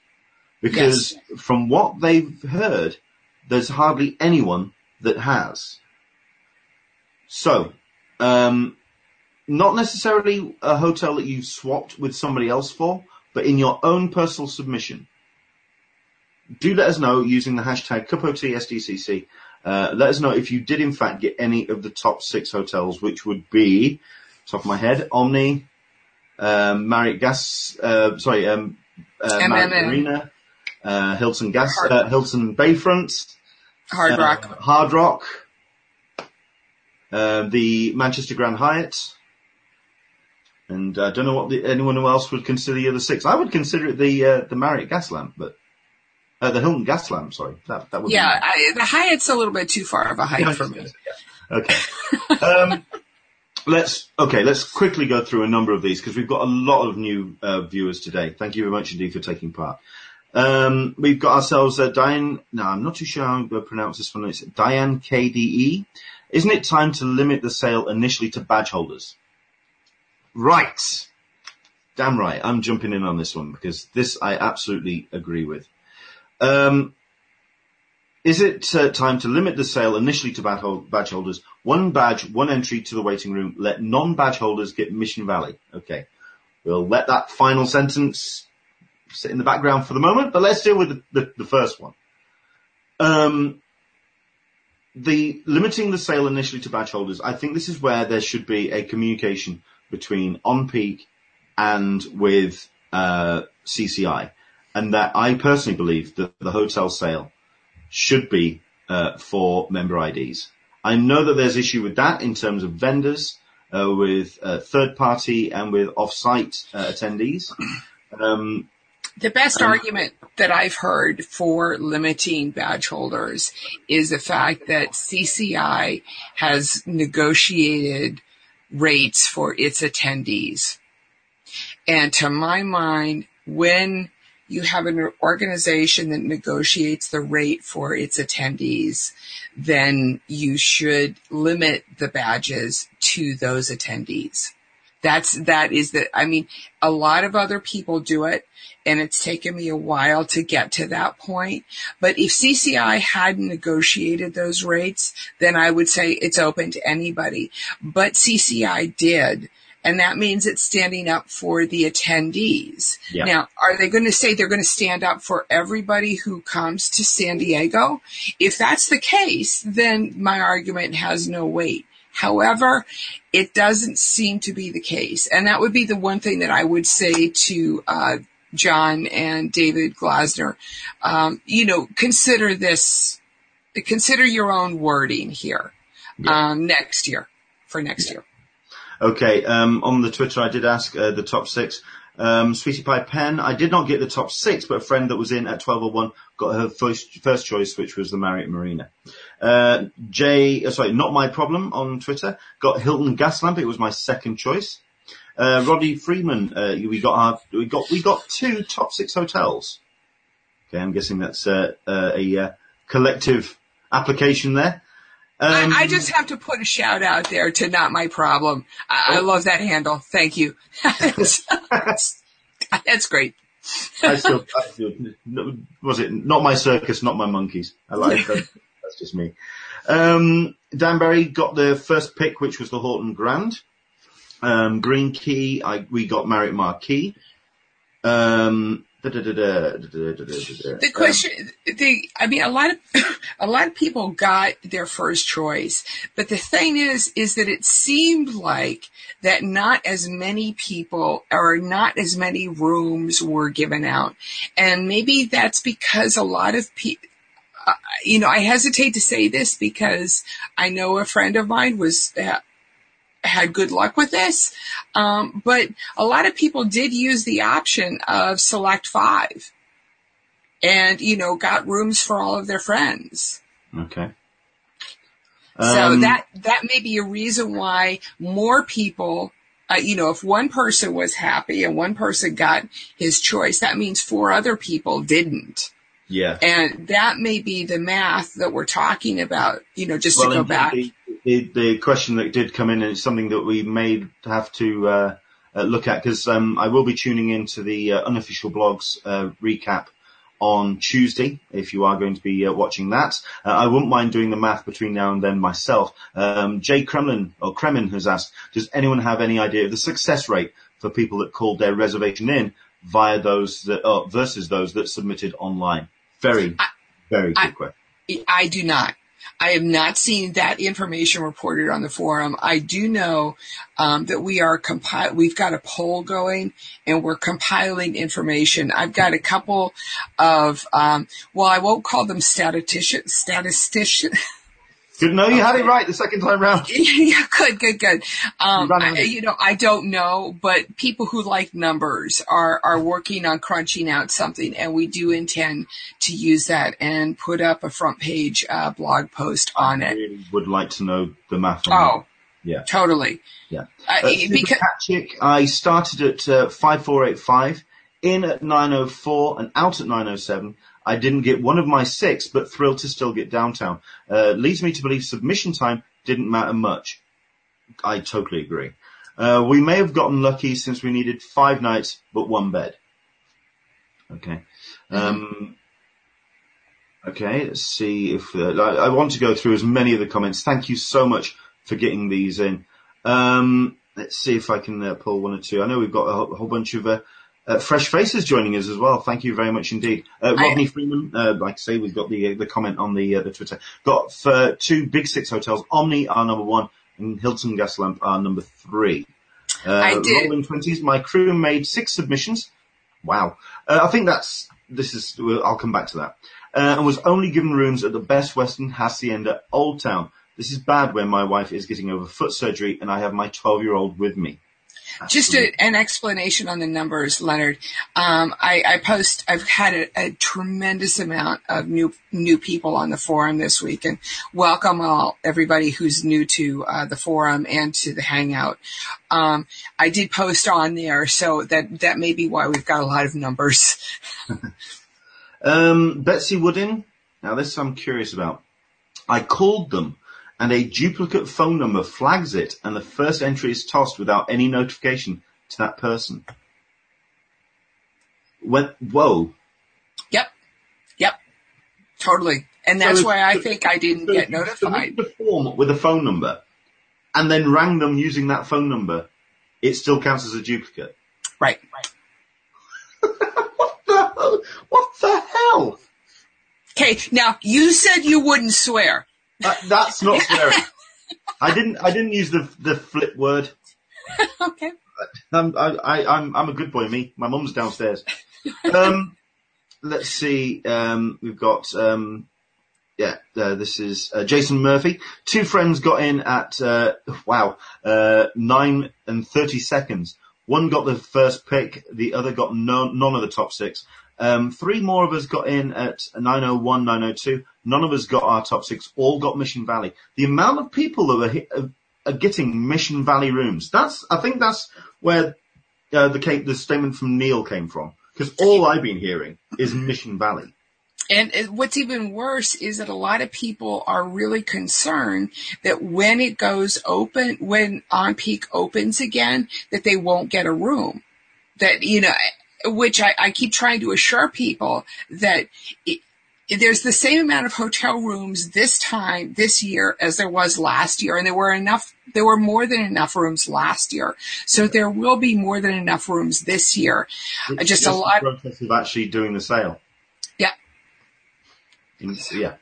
because yes. from what they've heard, there's hardly anyone that has. So, um, not necessarily a hotel that you've swapped with somebody else for, but in your own personal submission. Do let us know using the hashtag CupOTSDCC. Uh, let us know if you did in fact get any of the top six hotels, which would be, top of my head, Omni, um, Marriott Gas, uh, sorry, um, uh, Marriott Marina, uh, Hilton Gas, Hard- uh, Hilton Bayfront, Hard uh, Rock, Hard Rock, uh, the Manchester Grand Hyatt, and I don't know what the, anyone else would consider the other six. I would consider it the uh, the Marriott Gaslamp, but uh, the Hilton Gaslamp. Sorry, that that would. Yeah, I, the Hyatt's a little bit too far of a height yeah, for me. Yeah. Okay. um, let's okay. Let's quickly go through a number of these because we've got a lot of new uh, viewers today. Thank you very much indeed for taking part. Um, we've got ourselves uh, Diane. No, I'm not too sure how to pronounce this one. It's Diane KDE. Isn't it time to limit the sale initially to badge holders? Right. Damn right. I'm jumping in on this one because this I absolutely agree with. Um, is it uh, time to limit the sale initially to badge holders? One badge, one entry to the waiting room. Let non-badge holders get Mission Valley. Okay. We'll let that final sentence sit in the background for the moment, but let's deal with the, the, the first one. Um, the limiting the sale initially to badge holders, I think this is where there should be a communication between OnPeak and with uh, CCI, and that I personally believe that the hotel sale should be uh, for member IDs. I know that there's issue with that in terms of vendors, uh, with uh, third party and with off-site uh, attendees. Um, the best um, argument that I've heard for limiting badge holders is the fact that CCI has negotiated rates for its attendees. And to my mind, when you have an organization that negotiates the rate for its attendees, then you should limit the badges to those attendees. That's, that is the, I mean, a lot of other people do it and it's taken me a while to get to that point. But if CCI hadn't negotiated those rates, then I would say it's open to anybody. But CCI did. And that means it's standing up for the attendees. Yeah. Now, are they going to say they're going to stand up for everybody who comes to San Diego? If that's the case, then my argument has no weight. However, it doesn't seem to be the case. And that would be the one thing that I would say to uh, John and David Glanzer. Um, you know, consider this, consider your own wording here yeah. um, next year, for next yeah. year. Okay, um, on the Twitter I did ask uh, the top six. Um, Sweetie Pie Pen, I did not get the top six, but a friend that was in at 1201 got her first, first choice, which was the Marriott Marina. Uh, Jay, uh, sorry, not my problem on Twitter, got Hilton Gaslamp, it was my second choice. Uh, Roddy Freeman, uh, we got our, we got, we got two top six hotels. Okay, I'm guessing that's uh, uh a uh, collective application there. Um, I, I, just have to put a shout out there to Not My Problem. I, oh. I love that handle. Thank you. that's, that's, great. I still, I still, was it not my circus, not my monkeys? I like that. That's just me. Um, Danbury got the first pick, which was the Horton Grand. Um, Green Key, I, we got Marriott Marquis. Um, the question, the, I mean, a lot of, a lot of people got their first choice, but the thing is, is that it seemed like that not as many people or not as many rooms were given out. And maybe that's because a lot of people, uh, you know, I hesitate to say this because I know a friend of mine was, uh, had good luck with this. Um, but a lot of people did use the option of select five and, you know, got rooms for all of their friends. Okay. so um, that, that may be a reason why more people, uh, you know, if one person was happy and one person got his choice, that means four other people didn't. Yeah. And that may be the math that we're talking about, you know, just well, to go back. The, the, the, question that did come in and it's something that we may have to, uh, uh, look at because, um, I will be tuning into the uh, unofficial blogs, uh, recap on Tuesday, if you are going to be uh, watching that. Uh, I wouldn't mind doing the math between now and then myself. Um, Jay Kremlin, or Kremin has asked, does anyone have any idea of the success rate for people that called their reservation in via those that, oh, versus those that submitted online? Very, I, very good I, question. I do not. I have not seen that information reported on the forum. I do know um, that we are compile. We've got a poll going, and we're compiling information. I've got a couple of um, well, I won't call them statistician statistician. Good. No, you had it right the second time round. yeah, good, good, good. Um, I, you know, I don't know, but people who like numbers are are working on crunching out something, and we do intend to use that and put up a front page uh, blog post on I it. Really would like to know the math. oh, that. yeah, totally. Yeah, uh, uh, because I started at uh, five four eight five, in at nine oh four, and out at nine oh seven. I didn't get one of my six, but thrilled to still get downtown. Uh, leads me to believe submission time didn't matter much. I totally agree. Uh, we may have gotten lucky since we needed five nights, but one bed. Okay. Um, okay, let's see if, uh, I, want to go through as many of the comments. Thank you so much for getting these in. Um, let's see if I can uh, pull one or two. I know we've got a, whole, bunch of uh, uh, fresh faces joining us as well. Thank you very much indeed. Uh, Rodney I, Freeman, uh, like I say, we've got the uh, the comment on the uh, the Twitter. Got for two big six hotels. Omni are number one, and Hilton Gaslamp are number three. Uh, I did. Rolling twenties. My crew made six submissions. Wow. I think that's this is. I'll come back to that. and was only given rooms at the Best Western Hacienda Old Town. This is bad when my wife is getting over foot surgery and I have my 12 year old with me. Just a, an explanation on the numbers, Leonard. Um, I, I, post. I've had a, a, tremendous amount of new new people on the forum this week, and welcome all everybody who's new to uh, the forum and to the Hangout. Um, I did post on there, so that that may be why we've got a lot of numbers. um, Betsy Woodin. Now this I'm curious about. I called them and a duplicate phone number flags it and the first entry is tossed without any notification to that person. When, whoa. Yep. Yep. Totally. And that's so why I think I didn't get notified. The form with a phone number and then rang them using that phone number, it still counts as a duplicate. Right. what the what the hell? Okay, now you said you wouldn't swear. Uh, that's not swearing. I didn't. I didn't use the the flip word. okay. I'm, I, I, I'm I'm a good boy. Me. My mum's downstairs. Um, let's see. Um, we've got. Um, yeah, uh, this is uh, Jason Murphy. Two friends got in at uh, wow uh, nine and thirty seconds. One got the first pick, the other got no, none of the top six. Um, three more of us got in at 901, 902. None of us got our top six. All got Mission Valley. The amount of people that are, are getting Mission Valley rooms. That's I think that's where uh, the the statement from Neil came from. Because all I've been hearing is Mission Valley. And what's even worse is that a lot of people are really concerned that when it goes open, when OnPeak opens again, that they won't get a room. That, you know, which I, I keep trying to assure people that it, there's the same amount of hotel rooms this time, this year, as there was last year, and there were enough, there were more than enough rooms last year. So there will be more than enough rooms this year. It's just, a lot. process of actually doing the sale. Yeah. yeah.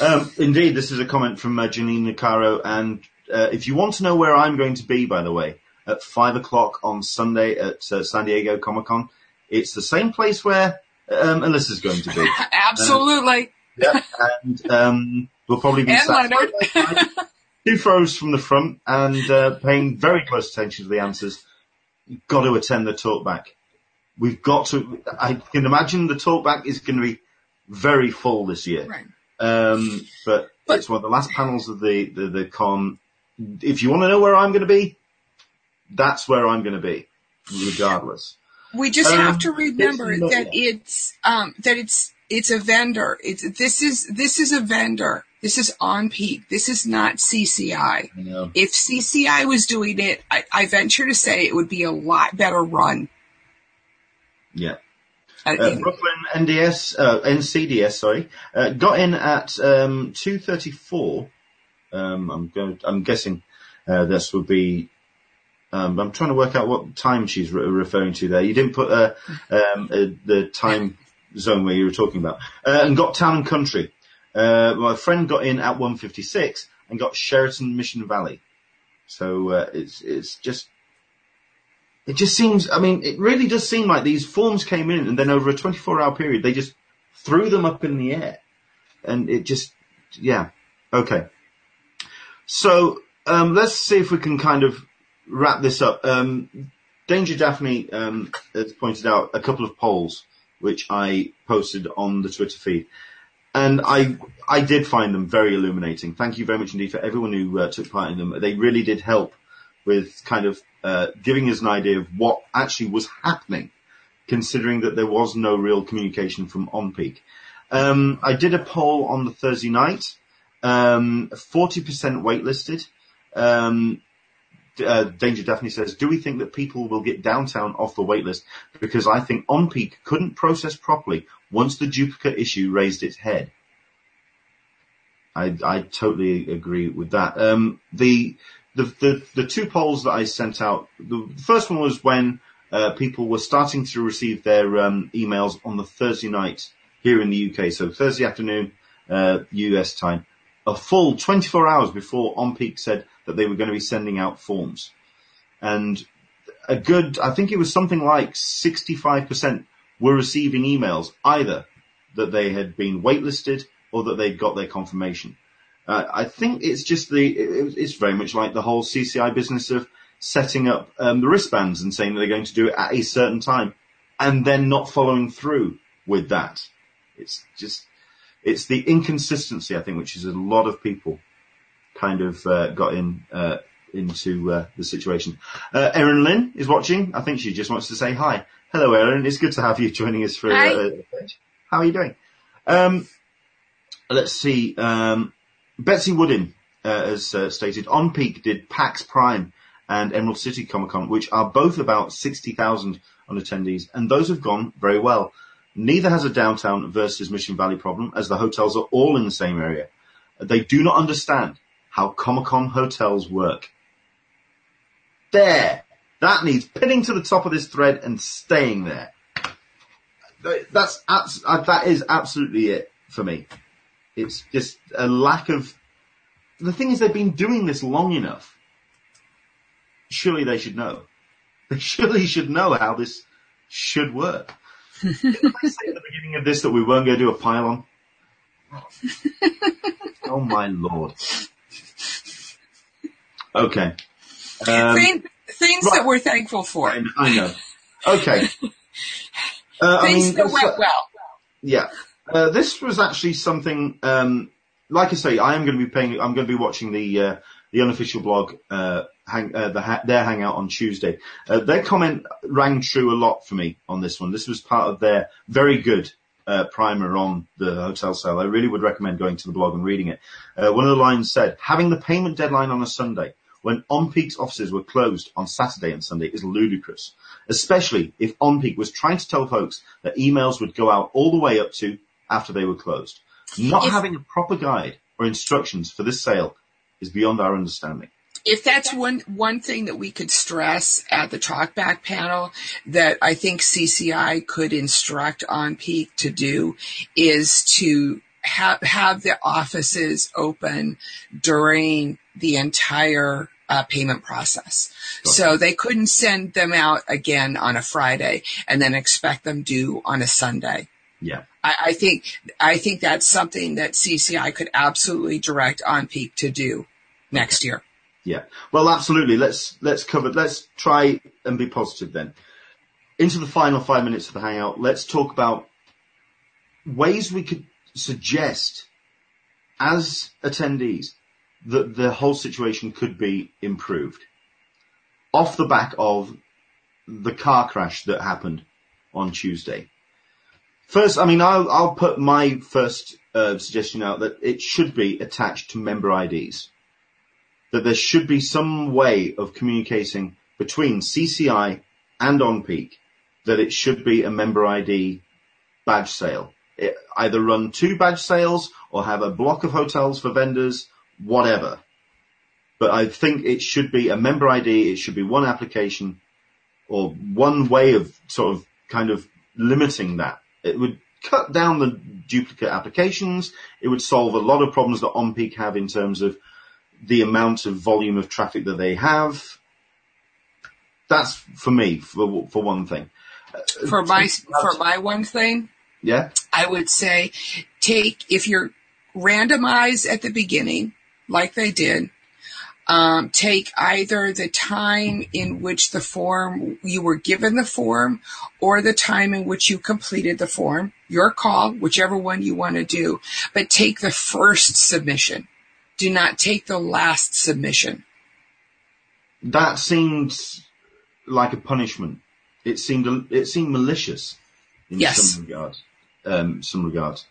Um, indeed, this is a comment from uh, Janine Nicaro, and uh, if you want to know where I'm going to be, by the way, at five o'clock on Sunday at uh, San Diego Comic Con, it's the same place where um, Alyssa's going to be. Absolutely. Um, yeah, and um, we'll probably be two throws from the front and uh, paying very close attention to the answers. You've got to attend the talkback. We've got to. I can imagine the talkback is going to be very full this year. Right. Um, but, but, it's one of the last panels of the, the, the con. If you want to know where I'm going to be, that's where I'm going to be, regardless. We just um, have to remember it's that it's um, that it's it's a vendor. It's this is this is a vendor. This is OnPeak. This is not CCI. If CCI was doing it, I, I venture to say it would be a lot better run. Yeah. Uh, Brooklyn NDS, uh, NCDS, sorry, uh, got in at um, 2:34. Um, I'm going. I'm guessing uh, this would be. Um, I'm trying to work out what time she's re- referring to there. You didn't put uh, um, the time zone where you were talking about, uh, and got Town and Country. my friend got in at 1:56 and got Sheraton Mission Valley. So it's it's just it just seems, I mean, it really does seem like these forms came in and then over a 24 hour period, they just threw them up in the air. And it just, yeah. Okay. So, um, let's see if we can kind of wrap this up. Um, Danger Daphne, um, has pointed out a couple of polls which I posted on the Twitter feed. And I, I did find them very illuminating. Thank you very much indeed for everyone who uh, took part in them. They really did help with kind of uh, giving us an idea of what actually was happening, considering that there was no real communication from OnPeak. Um, I did a poll on the Thursday night, um, 40% waitlisted. Um, uh, Danger Daphne says, do we think that people will get downtown off the waitlist? Because I think OnPeak couldn't process properly once the duplicate issue raised its head. I, I totally agree with that. Um, the the, the, the two polls that I sent out, the first one was when uh, people were starting to receive their um, emails on the Thursday night here in the UK. So Thursday afternoon, uh, US time, a full 24 hours before OnPeak said that they were going to be sending out forms. And a good, I think it was something like 65% were receiving emails either that they had been waitlisted or that they'd got their confirmation. Uh, I think it's just the, it, it's very much like the whole CCI business of setting up um, the wristbands and saying that they're going to do it at a certain time and then not following through with that. It's just, it's the inconsistency, I think, which is a lot of people kind of uh, got in uh, into uh, the situation. Uh, Erin Lynn is watching. I think she just wants to say hi. Hello, Erin. It's good to have you joining us for. Uh, how are you doing? Um, let's see. Um, Betsy Woodin uh, has uh, stated, OnPeak did PAX Prime and Emerald City Comic Con, which are both about 60,000 on attendees, and those have gone very well. Neither has a downtown versus Mission Valley problem, as the hotels are all in the same area. They do not understand how Comic Con hotels work. There! That needs pinning to the top of this thread and staying there. That's, uh, that is absolutely it for me. It's just a lack of. The thing is, they've been doing this long enough. Surely they should know. They surely should know how this should work. Did I say at the beginning of this that we weren't going to do a pylon? oh my lord. Okay. Um, things, things right. that we're thankful for. I, I know. Okay. Uh, things I mean, that went uh, well. Yeah. Uh, this was actually something, um, like I say, I am going to be paying, I'm going to be watching the, uh, the unofficial blog, uh, hang, uh, the ha- their hangout on Tuesday. Uh, their comment rang true a lot for me on this one. This was part of their very good, uh, primer on the hotel sale. I really would recommend going to the blog and reading it. one of the lines said, having the payment deadline on a Sunday when OnPeak's offices were closed on Saturday and Sunday is ludicrous, especially if OnPeak was trying to tell folks that emails would go out all the way up to after they were closed. Not if, having a proper guide or instructions for this sale is beyond our understanding. If that's one one thing that we could stress at the talkback panel that I think CCI could instruct OnPeak to do is to have have the offices open during the entire uh, payment process. So they couldn't send them out again on a Friday and then expect them due on a Sunday. Yeah. I, I, think I think that's something that CCI could absolutely direct OnPeak to do next year. Yeah. Well, absolutely. Let's let's cover. Let's try and be positive then. Into the final five minutes of the hangout, let's talk about ways we could suggest as attendees that the whole situation could be improved off the back of the car crash that happened on Tuesday. First, I mean, I'll, I'll put my first uh, suggestion out that it should be attached to member IDs. That there should be some way of communicating between CCI and OnPeak that it should be a member ID badge sale. It, either run two badge sales or have a block of hotels for vendors, whatever. But I think it should be a member ID. It should be one application or one way of sort of kind of limiting that. It would cut down the duplicate applications. It would solve a lot of problems that OnPeak have in terms of the amount of volume of traffic that they have. That's for me, for, for one thing. For my, for my one thing, Yeah. I would say take, if you're randomized at the beginning, like they did, um, take either the time in which the form, you were given the form or the time in which you completed the form, your call, whichever one you want to do, but take the first submission. Do not take the last submission. That seems like a punishment. It seemed, it seemed malicious in Yes. some regards. Um, some regards.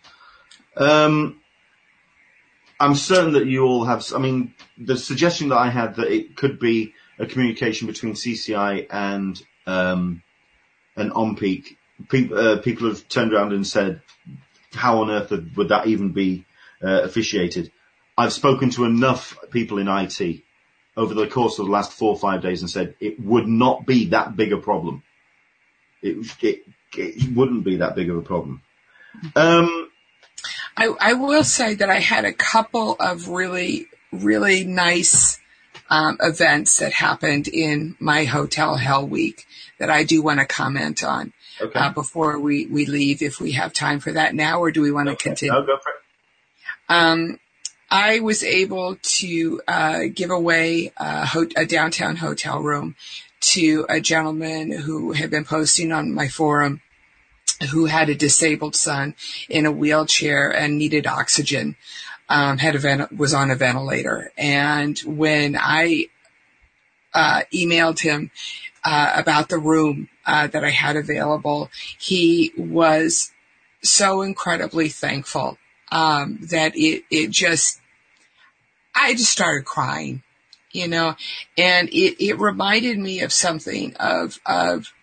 Um, I'm certain that you all have, I mean, the suggestion that I had that it could be a communication between CCI and, um, OnPeak, pe- uh, people have turned around and said, how on earth would that even be uh, officiated? I've spoken to enough people in IT over the course of the last four or five days and said it would not be that big a problem. It, it, it wouldn't be that big of a problem. Um, I, I will say that I had a couple of really, really nice um, events that happened in my hotel hell week that I do want to comment on okay. uh, before we, we leave, if we have time for that now, or do we want to continue? No, go for it. Um, I was able to uh, give away a, ho- a downtown hotel room to a gentleman who had been posting on my forum who had a disabled son in a wheelchair and needed oxygen, um, had a was on a ventilator. And when I uh, emailed him uh, about the room uh, that I had available, he was so incredibly thankful um, that it it just I just started crying, you know, and it it reminded me of something of of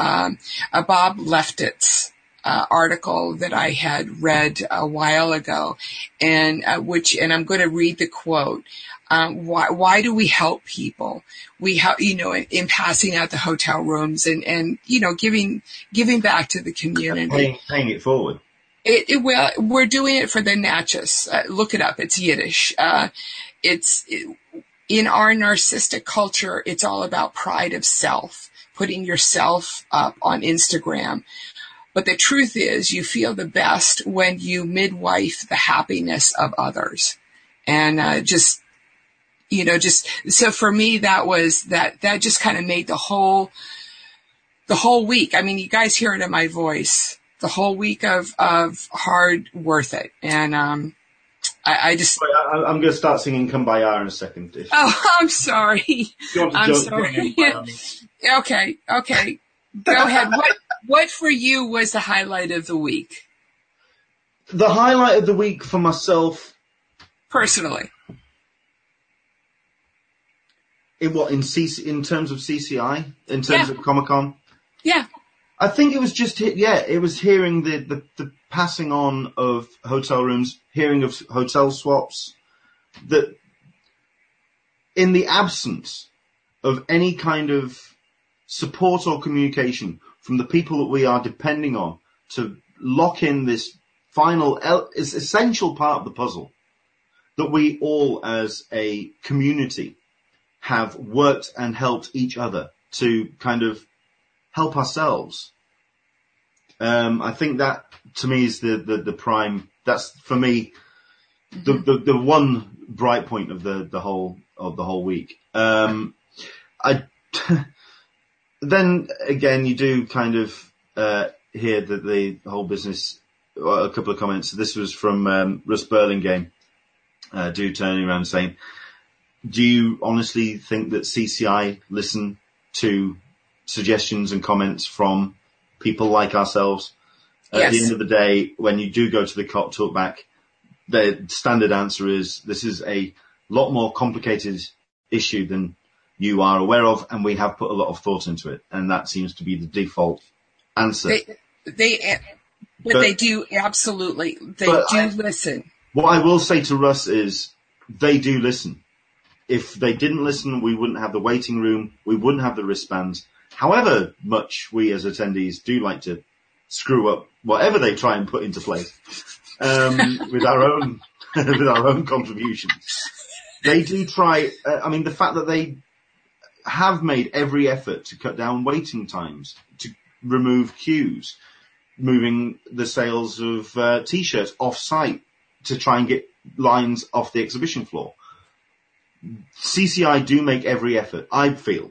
um, a Bob Lefsetz uh, article that I had read a while ago, and uh, which and I'm going to read the quote. Um, why why do we help people? We help you know in, in passing out the hotel rooms and and you know giving giving back to the community. Paying, paying it forward. It, it well, we're doing it for the nachas. Uh, look it up. It's Yiddish. Uh, it's it, in our narcissistic culture. It's all about pride of self, putting yourself up on Instagram. But the truth is, you feel the best when you midwife the happiness of others, and uh, just you know, just so for me, that was that that just kind of made the whole the whole week. I mean, you guys hear it in my voice the whole week of, of hard worth it. And, um, I, I just, I, I'm going to start singing Kumbaya in a second. If oh, I'm sorry. you want to I'm sorry. by all means. Okay. Okay. Go ahead. What, what for you was the highlight of the week The highlight of the week for myself, personally? in what in CC, in terms of CCI, in terms Yeah. of Comic Con. Yeah. I think it was just yeah, it was hearing the, the the passing on of hotel rooms, hearing of hotel swaps, that in the absence of any kind of support or communication from the people that we are depending on to lock in this final is essential part of the puzzle that we all as a community have worked and helped each other to kind of help ourselves. Um, I think that to me is the, the, the prime, that's for me, the, the, the one bright point of the, the whole, of the whole week. Um, I, then again, you do kind of, uh, hear that the whole business, a couple of comments. This was from, um, Russ Burlingame, uh, dude turning around saying, do you honestly think that CCI listen to suggestions and comments from people like ourselves? At the end of the day, when you do go to the COP talkback, the standard answer is this is a lot more complicated issue than you are aware of, and we have put a lot of thought into it, and that seems to be the default answer. They, they, But, but they do absolutely. They do I, listen. What I will say to Russ is, they do listen. If they didn't listen, we wouldn't have the waiting room. We wouldn't have the wristbands. However much we as attendees do like to screw up whatever they try and put into place um, with our own with our own contributions. They do try. Uh, I mean, the fact that they have made every effort to cut down waiting times, to remove queues, moving the sales of uh, t-shirts off site to try and get lines off the exhibition floor. CCI do make every effort, I feel,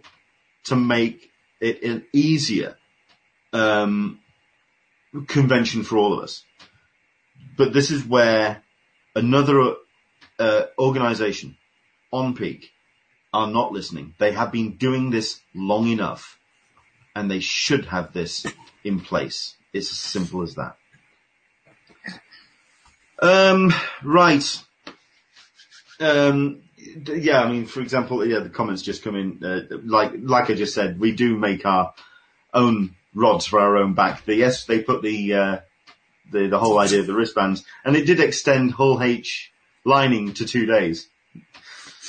to make it an easier um, convention for all of us. But this is where another uh, organization OnPeak are not listening. They have been doing this long enough and they should have this in place. It's as simple as that. Um, right. Um, yeah, I mean, for example, yeah, the comments just come in, uh, like, like I just said, we do make our own rods for our own back. Yes, they put the, uh, the, the whole idea of the wristbands and it did extend Hall H lining to two days.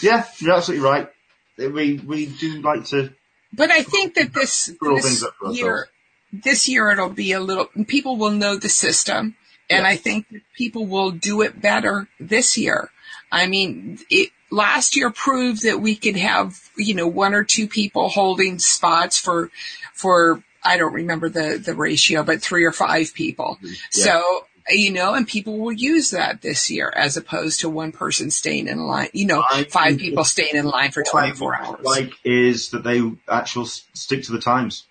Yeah, you're absolutely right. We, we do like to. But I think that this, this year, this year it'll be a little, people will know the system and I think that people will do it better this year. I mean, it, last year proved that we could have, you know, one or two people holding spots for, for, I don't remember the, the ratio, but three or five people. Yeah. So, you know, and people will use that this year as opposed to one person staying in line, you know, I five people staying in line for 24 hours. Like is that they actually stick to the times.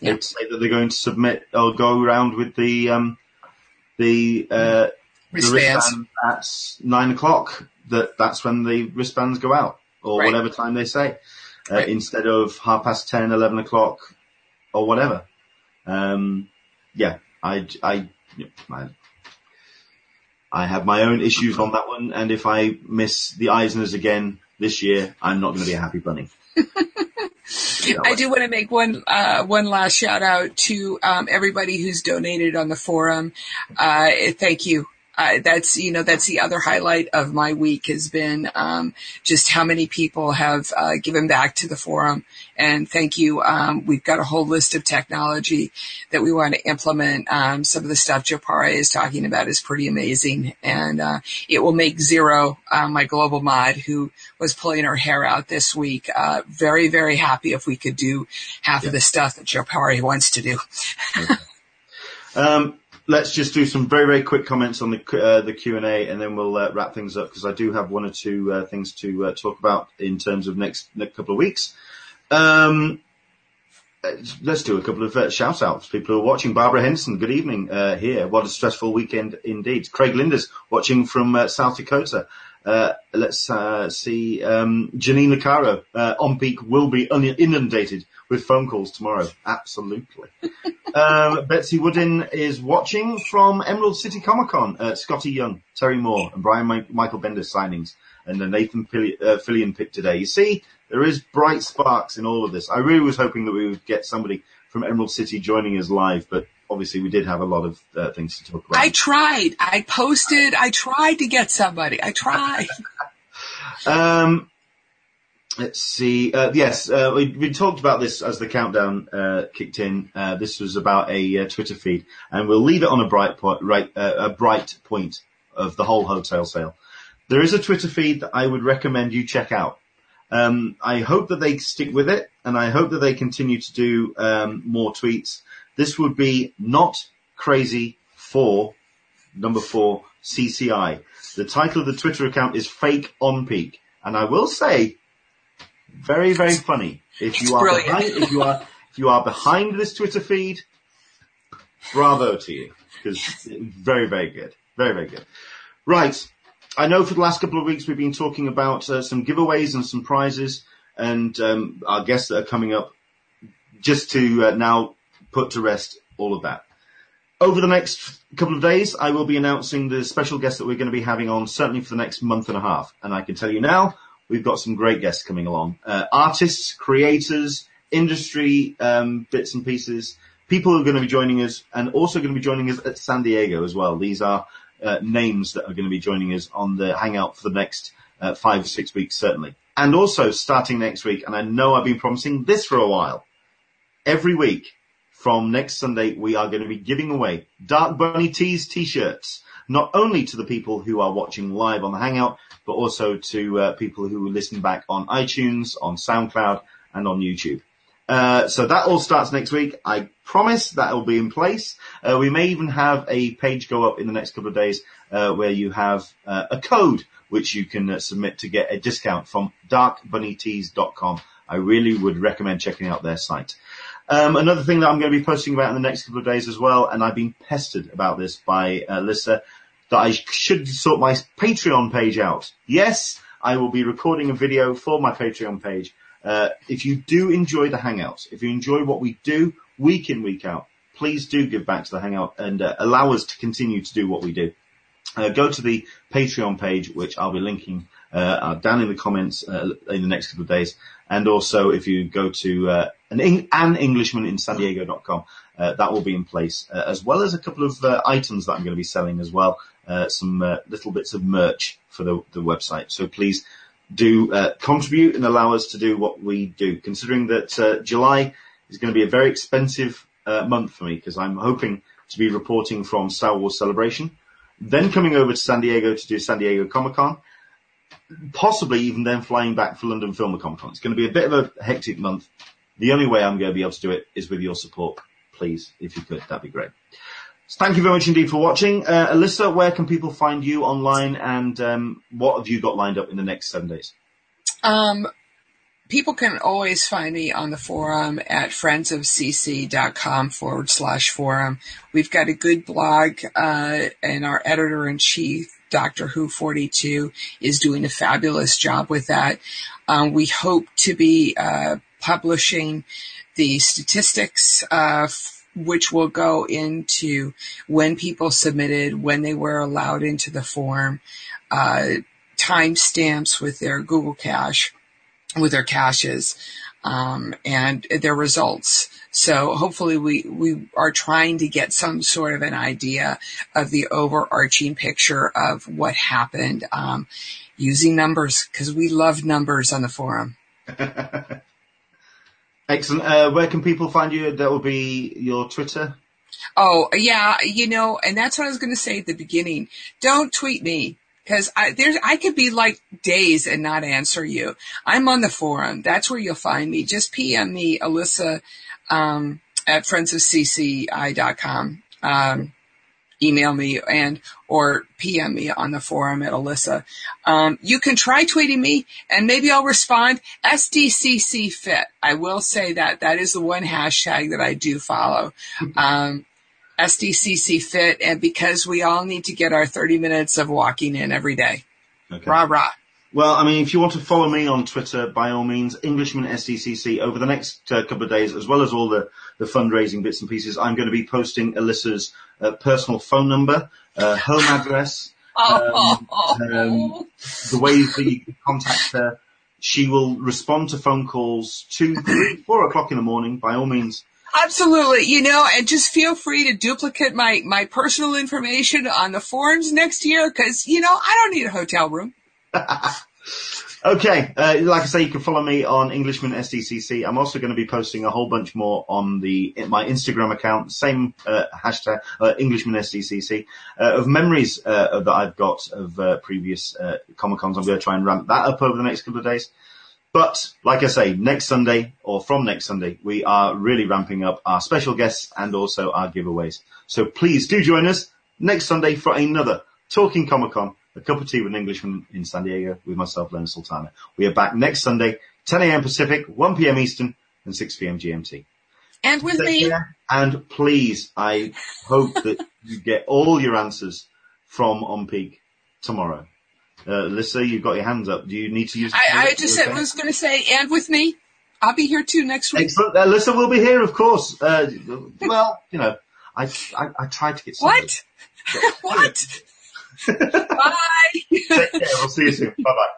Yep. They say that they're going to submit or go around with the, um, the, uh, wristbands. the wristband at nine o'clock, that that's when the wristbands go out or right. whatever time they say, uh, right. instead of half past 10, 11 o'clock or whatever. Um, yeah, I, I, I, I have my own issues on that one. And if I miss the Eisners again this year, I'm not going to be a happy bunny. I do want to make one uh, one last shout out to um, everybody who's donated on the forum. Uh, thank you uh, that's you know that's the other highlight of my week has been um, just how many people have uh, given back to the forum and thank you um, we've got a whole list of technology that we want to implement um, some of the stuff Joe Pare is talking about is pretty amazing and uh, it will make zero uh, my global mod who was pulling her hair out this week uh, very very happy if we could do half yeah. of the stuff that Joe Pare wants to do. um, let's just do some very, very quick comments on the uh, the Q and A, and then we'll uh, wrap things up because I do have one or two uh, things to uh, talk about in terms of next next couple of weeks. Um, let's do a couple of uh, shout outs. People who are watching. Barbara Henson, good evening uh, here. What a stressful weekend indeed. Craig Linders watching from South Dakota. let's see. Um, Janine Lucaro OnPeak will be inundated with phone calls tomorrow. Absolutely. um, Betsy Woodin is watching from Emerald City Comic Con. Uh, Skottie Young, Terry Moore, and Brian Ma- Michael Bendis signings, and the Nathan Fillion, uh, Fillion pick today. You see, there is bright sparks in all of this. I really was hoping that we would get somebody from Emerald City joining us live, but obviously we did have a lot of uh, things to talk about. I tried. I posted. I tried to get somebody. I tried. um, Let's see. Uh, yes, uh, we, we talked about this as the countdown uh, kicked in. Uh, this was about a uh, Twitter feed, and we'll leave it on a bright point, right, uh, a bright point of the whole hotel sale. There is a Twitter feed that I would recommend you check out. Um, I hope that they stick with it, and I hope that they continue to do um, more tweets. This would be not crazy for number four CCI. The title of the Twitter account is Fake OnPeak, and I will say very, very funny. If you are behind, if you are, if you are behind this Twitter feed, bravo to you. Because very, very good. Very, very good. Right. I know for the last couple of weeks we've been talking about uh, some giveaways and some prizes and um, our guests that are coming up just to uh, now put to rest all of that. Over the next couple of days, I will be announcing the special guest that we're going to be having on certainly for the next month and a half. And I can tell you now, we've got some great guests coming along. Uh, artists, creators, industry um, bits and pieces, people who are going to be joining us and also going to be joining us at San Diego as well. These are uh, names that are going to be joining us on the Hangout for the next uh, five or six weeks, certainly. And also starting next week, and I know I've been promising this for a while, every week from next Sunday, we are going to be giving away Dark Bunny Tees t-shirts, not only to the people who are watching live on the Hangout, but also to uh, people who listen back on iTunes, on SoundCloud, and on YouTube. Uh, so that all starts next week. I promise that will be in place. Uh, we may even have a page go up in the next couple of days uh, where you have uh, a code which you can uh, submit to get a discount from darkbunnytees.com. I really would recommend checking out their site. Um, another thing that I'm going to be posting about in the next couple of days as well, and I've been pestered about this by uh, Lisa, that I should sort my Patreon page out. Yes, I will be recording a video for my Patreon page. Uh, if you do enjoy the Hangouts, if you enjoy what we do week in, week out, please do give back to the Hangout and uh, allow us to continue to do what we do. Uh, go to the Patreon page, which I'll be linking uh, down in the comments uh, in the next couple of days. And also, if you go to uh, an, an Englishman in San Diego.com, uh, that will be in place, uh, as well as a couple of uh, items that I'm going to be selling as well, uh, some uh, little bits of merch for the, the website. So please do uh, contribute and allow us to do what we do, considering that July is going to be a very expensive month for me because I'm hoping to be reporting from Star Wars Celebration, then coming over to San Diego to do San Diego Comic Con, possibly even then flying back for London Film Con. It's going to be a bit of a hectic month. The only way I'm going to be able to do it is with your support. Please, if you could, that'd be great. So thank you very much indeed for watching. Uh, Alyssa, where can people find you online and um, what have you got lined up in the next seven days? Um, people can always find me on the forum at friendsofcc.com forward slash forum. We've got a good blog, uh, and our editor in chief, Doctor Who 42 is doing a fabulous job with that. Um, we hope to be uh, publishing the statistics, uh, which will go into when people submitted, when they were allowed into the form, uh, timestamps with their Google Cache, with their caches, um, and their results. So hopefully we, we are trying to get some sort of an idea of the overarching picture of what happened, um, using numbers because we love numbers on the forum. Excellent. Uh, where can people find you? That will be your Twitter. Oh yeah, you know, and that's what I was going to say at the beginning. Don't tweet me because I there's I could be like days and not answer you. I'm on the forum. That's where you'll find me. Just PM me, Alyssa, um, at friendsofcci.com. Um, email me and or PM me on the forum at Alyssa. Um, you can try tweeting me and maybe I'll respond. SDCC fit. I will say that that is the one hashtag that I do follow. Um, SDCC fit and because we all need to get our 30 minutes of walking in every day. Okay. Rah rah. Well, I mean, if you want to follow me on Twitter, by all means, Englishman SDCC over the next uh, couple of days, as well as all the, the fundraising bits and pieces, I'm going to be posting Alyssa's uh, personal phone number, uh, home address, um, um, the ways that you can contact her. She will respond to phone calls two, three, four o'clock in the morning. By all means, Absolutely. You know, and just feel free to duplicate my, my personal information on the forums next year because, you know, I don't need a hotel room. okay, uh, like I say, you can follow me on Englishman SDCC. I'm also going to be posting a whole bunch more on the my Instagram account, same uh, hashtag uh, Englishman SDCC, uh, of memories uh, that I've got of uh, previous Comic Cons. I'm going to try and ramp that up over the next couple of days. But like I say, next Sunday or from next Sunday, we are really ramping up our special guests and also our giveaways. So please do join us next Sunday for another Talking Comic Con a cup of tea with an Englishman in San Diego with myself, Leonard Sultana. We are back next Sunday, 10 a.m. Pacific, 1 p.m. Eastern, and 6 p.m. GMT. And with Take me. Care. And please, I hope that you get all your answers from OnPeak tomorrow. Uh, Lisa, you've got your hands up. Do you need to use? I, I just okay? was going to say, and with me, I'll be here too next week. Excellent. Uh, Lisa will be here, of course. Uh, well, you know, I, I, I tried to get. What? what? Bye. Take care. We'll see you soon. Bye bye.